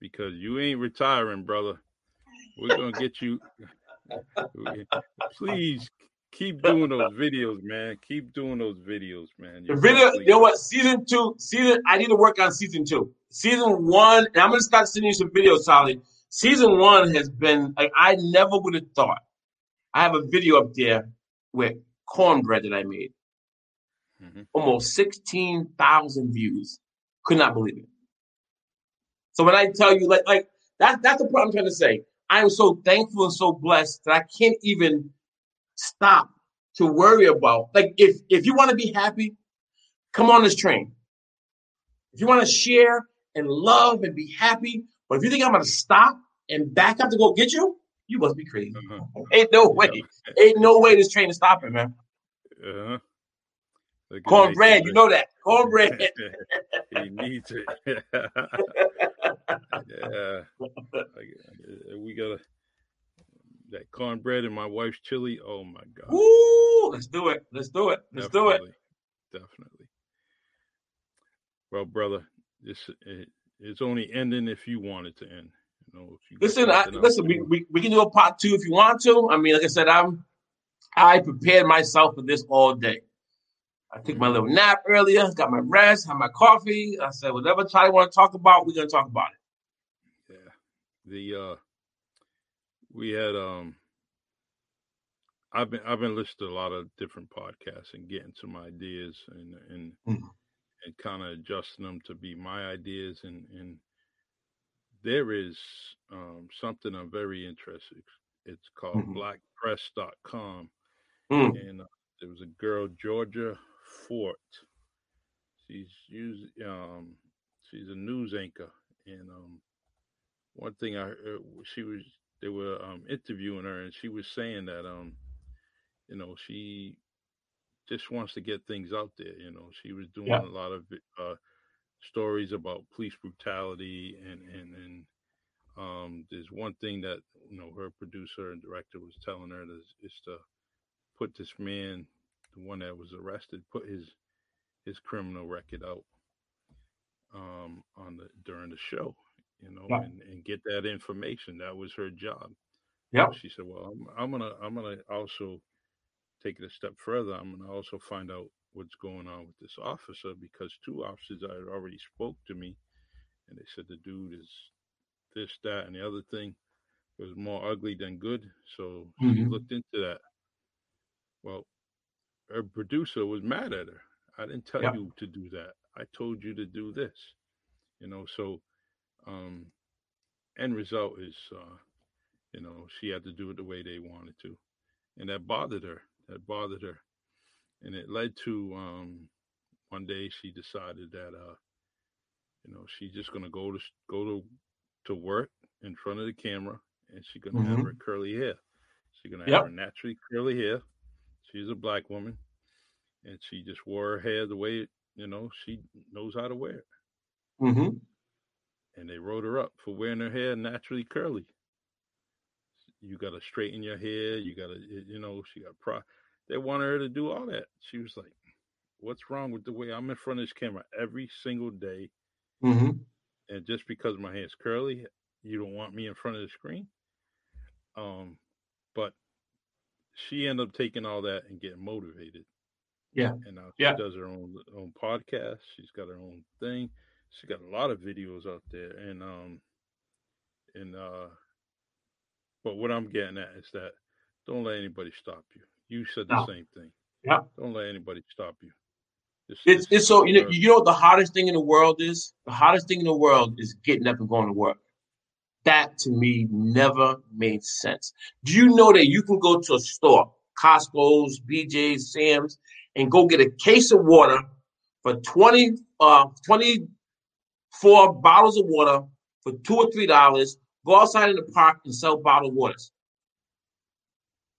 because you ain't retiring, brother. We're gonna get you. Please keep doing those videos, man. Keep doing those videos, man. You're the video, you know what? Season two, season. I need to work on season two. Season one, and I'm gonna start sending you some videos, Sally. Season one has been like I never would have thought. I have a video up there with cornbread that I made. Mm-hmm. Almost sixteen thousand views. Could not believe it. So when I tell you, like, like that, that's the point I'm trying to say. I am so thankful and so blessed that I can't even stop to worry about. Like if if you want to be happy, come on this train. If you want to share and love and be happy, but if you think I'm gonna stop and back up to go get you, you must be crazy. Uh-huh. [LAUGHS] Ain't no way. Ain't no way this train is stopping, man. Uh-huh. Cornbread, you know that. [LAUGHS] Cornbread. [LAUGHS] he needs it. [LAUGHS] yeah. Uh, we got a that cornbread and my wife's chili. Oh my god! Ooh, let's do it. Let's do it. Let's definitely, do it. Definitely. Well, brother, this it, it's only ending if you want it to end. You know, you listen, I, listen. We, we, we can do a part two if you want to. I mean, like I said, I'm I prepared myself for this all day. I took my little nap earlier, got my rest, had my coffee. I said, whatever Charlie want to talk about, we're gonna talk about it. Yeah. The uh we had um I've been I've been listening to a lot of different podcasts and getting some ideas and and mm-hmm. and kind of adjusting them to be my ideas and and there is um, something I'm very interested. It's called mm-hmm. blackpress.com mm. and uh, there was a girl Georgia Fort. She's used um she's a news anchor and um one thing I she was they were um, interviewing her, and she was saying that um, you know, she just wants to get things out there. You know, she was doing yeah. a lot of uh, stories about police brutality, and and and um, there's one thing that you know her producer and director was telling her is, is to put this man, the one that was arrested, put his his criminal record out um, on the during the show you know, yeah. and, and get that information. That was her job. Yeah. She said, "Well, I'm, I'm gonna I'm gonna also take it a step further. I'm gonna also find out what's going on with this officer because two officers I had already spoke to me and they said the dude is this, that, and the other thing. It was more ugly than good. So mm-hmm. she looked into that. Well, her producer was mad at her. I didn't tell yep. you to do that. I told you to do this. You know, so um end result is uh, you know, she had to do it the way they wanted to. And that bothered her. That bothered her. And it led to um one day she decided that uh you know, she's just gonna go to go to to work in front of the camera and she's gonna mm-hmm. have her curly hair. She's gonna yep. have her naturally curly hair. She's a black woman and she just wore her hair the way you know she knows how to wear it. Mm-hmm. And they wrote her up for wearing her hair naturally curly. You got to straighten your hair. You got to, you know, she got pro. They wanted her to do all that. She was like, "What's wrong with the way I'm in front of this camera every single day?" Mm-hmm. And just because my hair's curly, you don't want me in front of the screen. Um, but she ended up taking all that and getting motivated yeah. And now she yeah. does her own own podcast. She's got her own thing. She's got a lot of videos out there. And um and uh but what I'm getting at is that don't let anybody stop you. You said the no. same thing. Yeah. Don't let anybody stop you. Just, it's it's so you know you know what the hardest thing in the world is? The hardest thing in the world is getting up and going to work. That to me never made sense. Do you know that you can go to a store, Costco's, BJ's, Sam's, and go get a case of water for 20, uh, 24 bottles of water for two or three dollars. Go outside in the park and sell bottled waters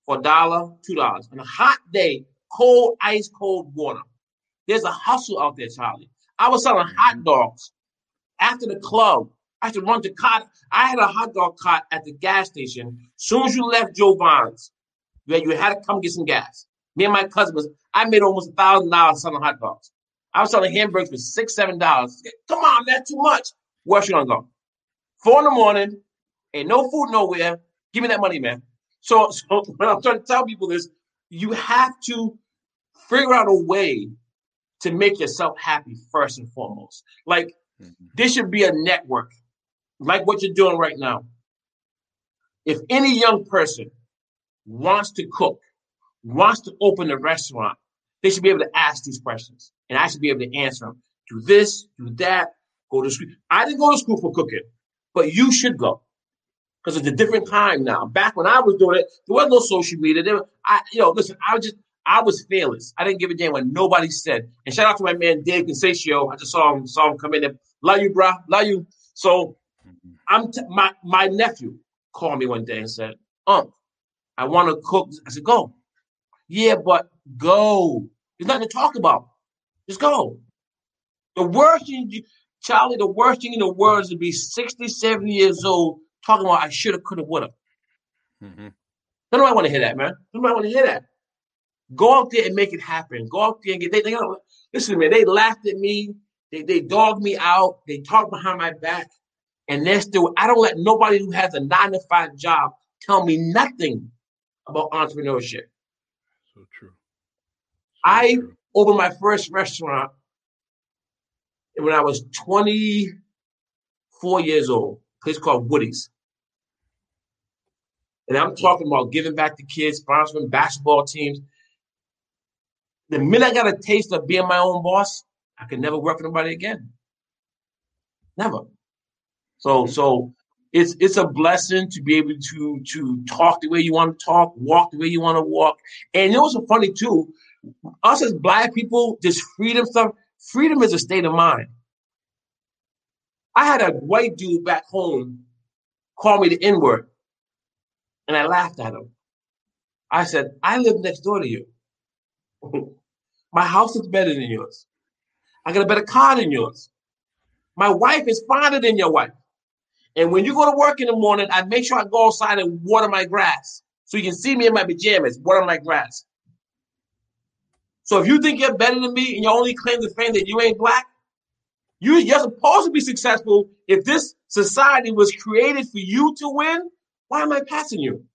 for a dollar, two dollars. On a hot day, cold, ice cold water. There's a hustle out there, Charlie. I was selling hot mm-hmm. dogs after the club. I had to run to cot. I had a hot dog cart at the gas station. As soon as you left Joe Vons, where you had to come get some gas. Me and my cousin was, I made almost a thousand dollars selling hot dogs. I was selling hamburgers for six, seven dollars. Come on, that's too much. Where's you gonna go? Four in the morning, ain't no food nowhere. Give me that money, man. So, [LAUGHS] so when I'm trying to tell people this, you have to figure out a way to make yourself happy first and foremost. Like mm-hmm. this should be a network, like what you're doing right now. If any young person wants to cook, wants to open a restaurant, they should be able to ask these questions, and I should be able to answer them. Do this, do that, go to school. I didn't go to school for cooking, but you should go because it's a different time now. Back when I was doing it, there was no social media. There, I, you know, listen, I was just, I was fearless. I didn't give a damn what nobody said. And shout out to my man Dave Consatio. I just saw him, saw him come in. And, Love you, bro. Love you. So, I'm t- my my nephew called me one day and said, "Um, I want to cook." I said, "Go." Yeah, but go. There's nothing to talk about. Just go. The worst thing, Charlie, the worst thing in the world is to be 60, 70 years old talking about I should have, could have, would have. Mm-hmm. Don't nobody want to hear that, man. Nobody want to hear that. Go out there and make it happen. Go out there and get. They, they listen, man. They laughed at me. They they dogged me out. They talked behind my back, and they're still. I don't let nobody who has a nine to five job tell me nothing about entrepreneurship. So true. So I true. opened my first restaurant when I was 24 years old. place called Woody's. And I'm talking about giving back to kids, sponsoring basketball teams. The minute I got a taste of being my own boss, I could never work for nobody again. Never. So, mm-hmm. so it's it's a blessing to be able to to talk the way you want to talk, walk the way you want to walk. And you know what's so funny too? Us as black people, this freedom stuff, freedom is a state of mind. I had a white dude back home call me the N-word, and I laughed at him. I said, I live next door to you. [LAUGHS] My house is better than yours. I got a better car than yours. My wife is finer than your wife. And when you go to work in the morning, I make sure I go outside and water my grass. So you can see me in my pajamas, water my grass. So if you think you're better than me and you only claim to fame that you ain't black, you, you're supposed to be successful. If this society was created for you to win, why am I passing you?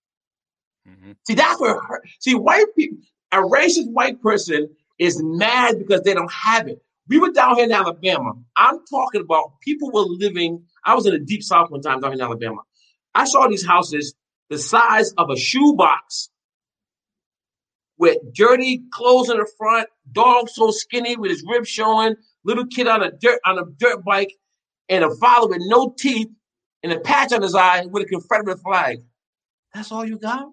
Mm-hmm. See, that's where, see, white people, a racist white person is mad because they don't have it. We were down here in Alabama. I'm talking about people were living. I was in the deep south one time down in Alabama. I saw these houses the size of a shoebox with dirty clothes in the front, dog so skinny with his ribs showing, little kid on a dirt on a dirt bike, and a father with no teeth and a patch on his eye with a Confederate flag. That's all you got?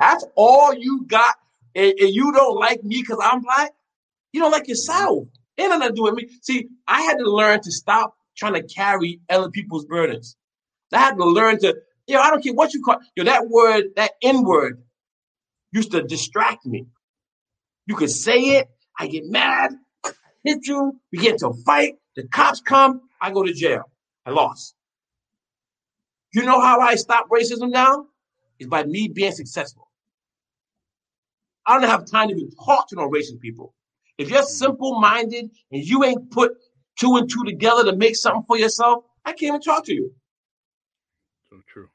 That's all you got, and, and you don't like me because I'm black? You don't like yourself. Ain't nothing to do with me. See, I had to learn to stop trying to carry other people's burdens. I had to learn to, you know, I don't care what you call, you know, that word, that N word used to distract me. You could say it, I get mad, hit you, we get to fight, the cops come, I go to jail. I lost. You know how I stop racism now? Is by me being successful. I don't have time to be talk to no racist people. If you're simple minded and you ain't put two and two together to make something for yourself, I can't even talk to you. So true.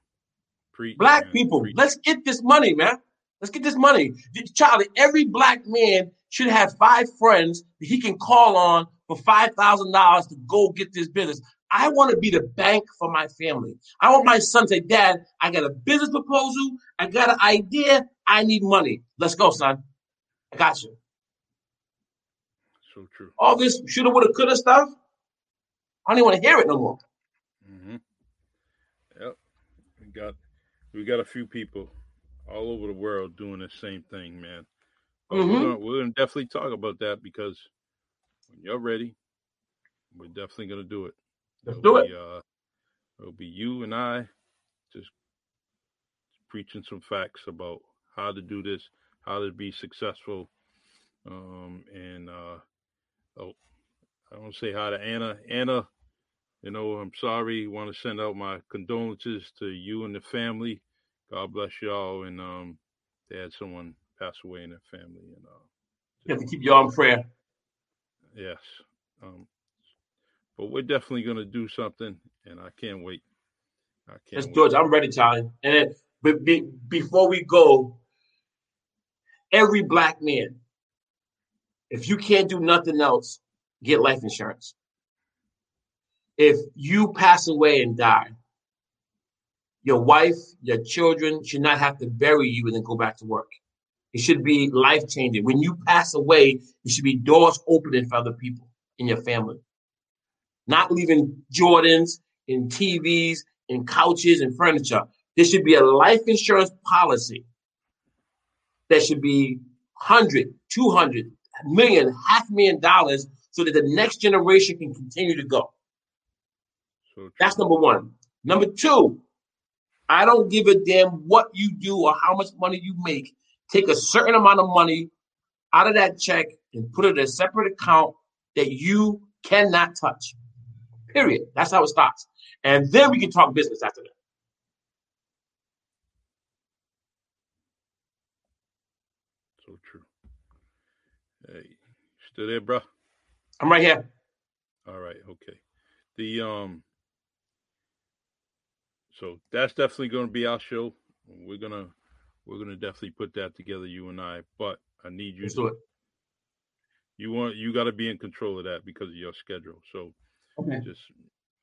Preach, black man. people, Preach. let's get this money, man. Let's get this money. Charlie, every black man should have five friends that he can call on for $5,000 to go get this business. I want to be the bank for my family. I want my son to say, Dad, I got a business proposal. I got an idea. I need money. Let's go, son. I got you. So true. All this shoulda, woulda, coulda stuff. I don't even want to hear it no more. hmm Yep. We got we got a few people all over the world doing the same thing, man. But Mhm. we're, gonna, we're gonna definitely talk about that because when you're ready, we're definitely gonna do it. Let's It'll do be, Uh, it'll be you and I just preaching some facts about how to do this, how to be successful, um, and uh, oh, I want to say hi to Anna. Anna, you know, I'm sorry. Want to send out my condolences to you and the family. God bless y'all. And um, they had someone pass away in their family, and uh, You have to keep y'all in prayer. yes. Um, but we're definitely gonna do something, and I can't wait. I can't Let's wait. do it. I'm ready, Charlie. And then, but be, before we go, every black man, if you can't do nothing else, get life insurance. If you pass away and die, your wife, your children should not have to bury you and then go back to work. It should be life changing. When you pass away, there should be doors opening for other people in your family. Not leaving Jordans and TVs and couches and furniture. There should be a life insurance policy that should be 100, 200, million, half million dollars so that the next generation can continue to go. So. That's number one. Number two, I don't give a damn what you do or how much money you make. Take a certain amount of money out of that check and put it in a separate account that you cannot touch. Period. That's how it starts. And then we can talk business after that. So true. Hey, still there, bro? I'm right here. All right, okay. The um so that's definitely gonna be our show. We're gonna we're gonna definitely put that together, you and I. But I need you Let's to do it. you want you gotta be in control of that because of your schedule. So Okay. just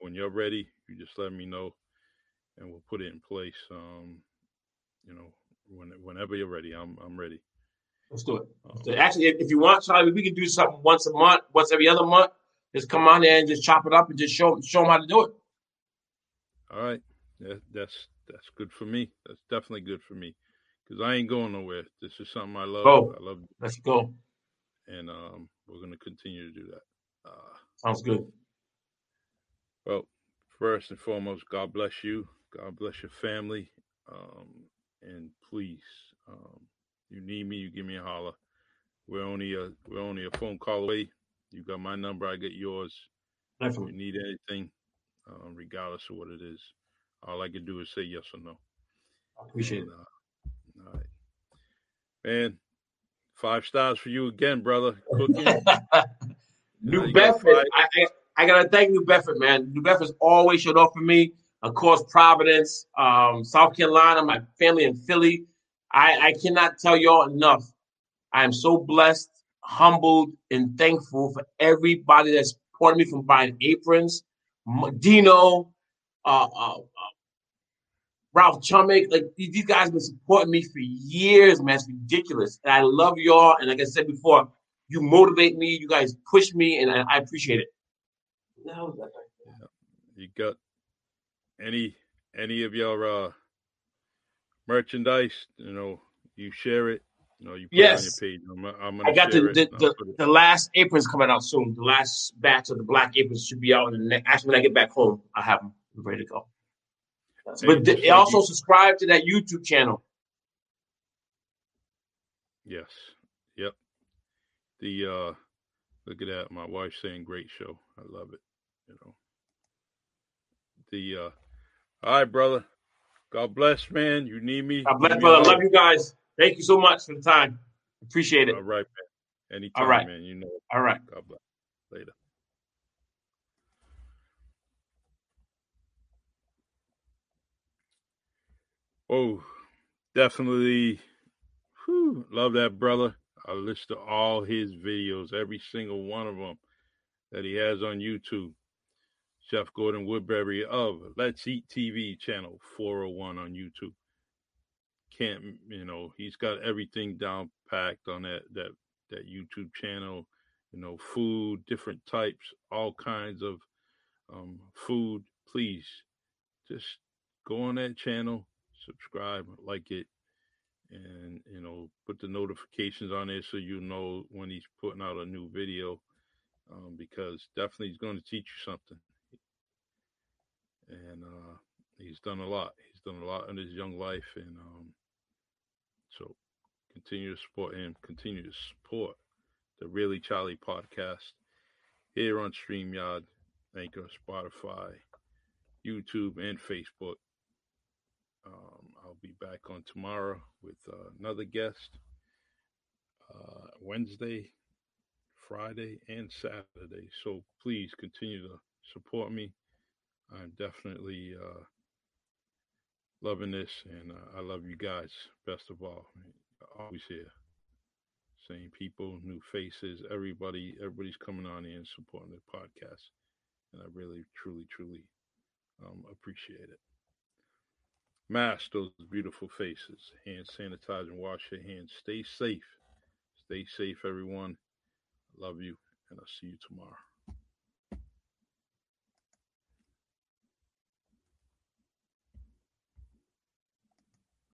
when you're ready, you just let me know and we'll put it in place. Um, you know, when whenever you're ready, I'm I'm ready. Let's do it. Um, So actually, if, if you want, Charlie, we can do something once a month, once every other month. Just come on there and just chop it up and just show show them how to do it. All right. That, that's that's good for me. That's definitely good for me because I ain't going nowhere. This is something I love. Go. I love, Let's go. and um, we're gonna continue to do that. Uh, Sounds good. well, first and foremost, God bless you. God bless your family. Um, and please, um, you need me, you give me a holler. We're only a we're only a phone call away. You got my number, I get yours. If you Definitely. need anything, um, regardless of what it is, all I can do is say yes or no. I appreciate it. And, uh, all right. Man, five stars for you again, brother. Cooking. [LAUGHS] New got Bedford. I, I, I gotta thank New Bedford, man. New Bedford's always showed up for me. Of course, Providence, um, South Carolina, my family in Philly. I, I cannot tell y'all enough. I am so blessed, humbled, and thankful for everybody that's supported me from buying aprons. Dino, uh, uh, uh, Ralph Chumick, like these guys have been supporting me for years, man. It's ridiculous. And I love y'all. And like I said before, you motivate me, you guys push me, and I, I appreciate it. Yeah. You got any any of your uh merchandise, you know, you share it, you know, you put yes. it on your page. I'm, I'm i got the the, the, the, last aprons coming out soon. The last batch of the black aprons should be out in the next. Actually, when I get back home, I have them ready to go. But they also subscribe to that YouTube channel. Yes. Yep. The uh look at that. My wife saying great show. I love it. You know. The uh all right, brother. God bless, man. You need me. God bless, brother. Love you guys. Thank you so much for the time. Appreciate it. All right, man. Anytime, All right. man. You know. All right. God bless. Later. Oh, definitely. Whew, love that brother. I listen to all his videos, every single one of them that he has on YouTube. Chef Gordon Woodbury of Let's Eat TV channel 401 on YouTube. Can't you know he's got everything down packed on that that that YouTube channel. You know, food, different types, all kinds of um, food. Please, just go on that channel, subscribe, like it, and you know, put the notifications on there so you know when he's putting out a new video. Um, because definitely he's going to teach you something and uh, he's done a lot. He's done a lot in his young life, and um, so continue to support him. Continue to support the Really Charlie podcast here on Streamyard, Anchor, Spotify, YouTube, and Facebook. Um, I'll be back on tomorrow with uh, another guest. Uh, Wednesday, Friday, and Saturday. So please continue to support me. I'm definitely uh, loving this, and uh, I love you guys best of all. Always here, same people, new faces, everybody, everybody's coming on here supporting the podcast, and I really, truly, truly um, appreciate it. Mask those beautiful faces, hand sanitize and wash your hands. Stay safe, stay safe, everyone. Love you, and I'll see you tomorrow.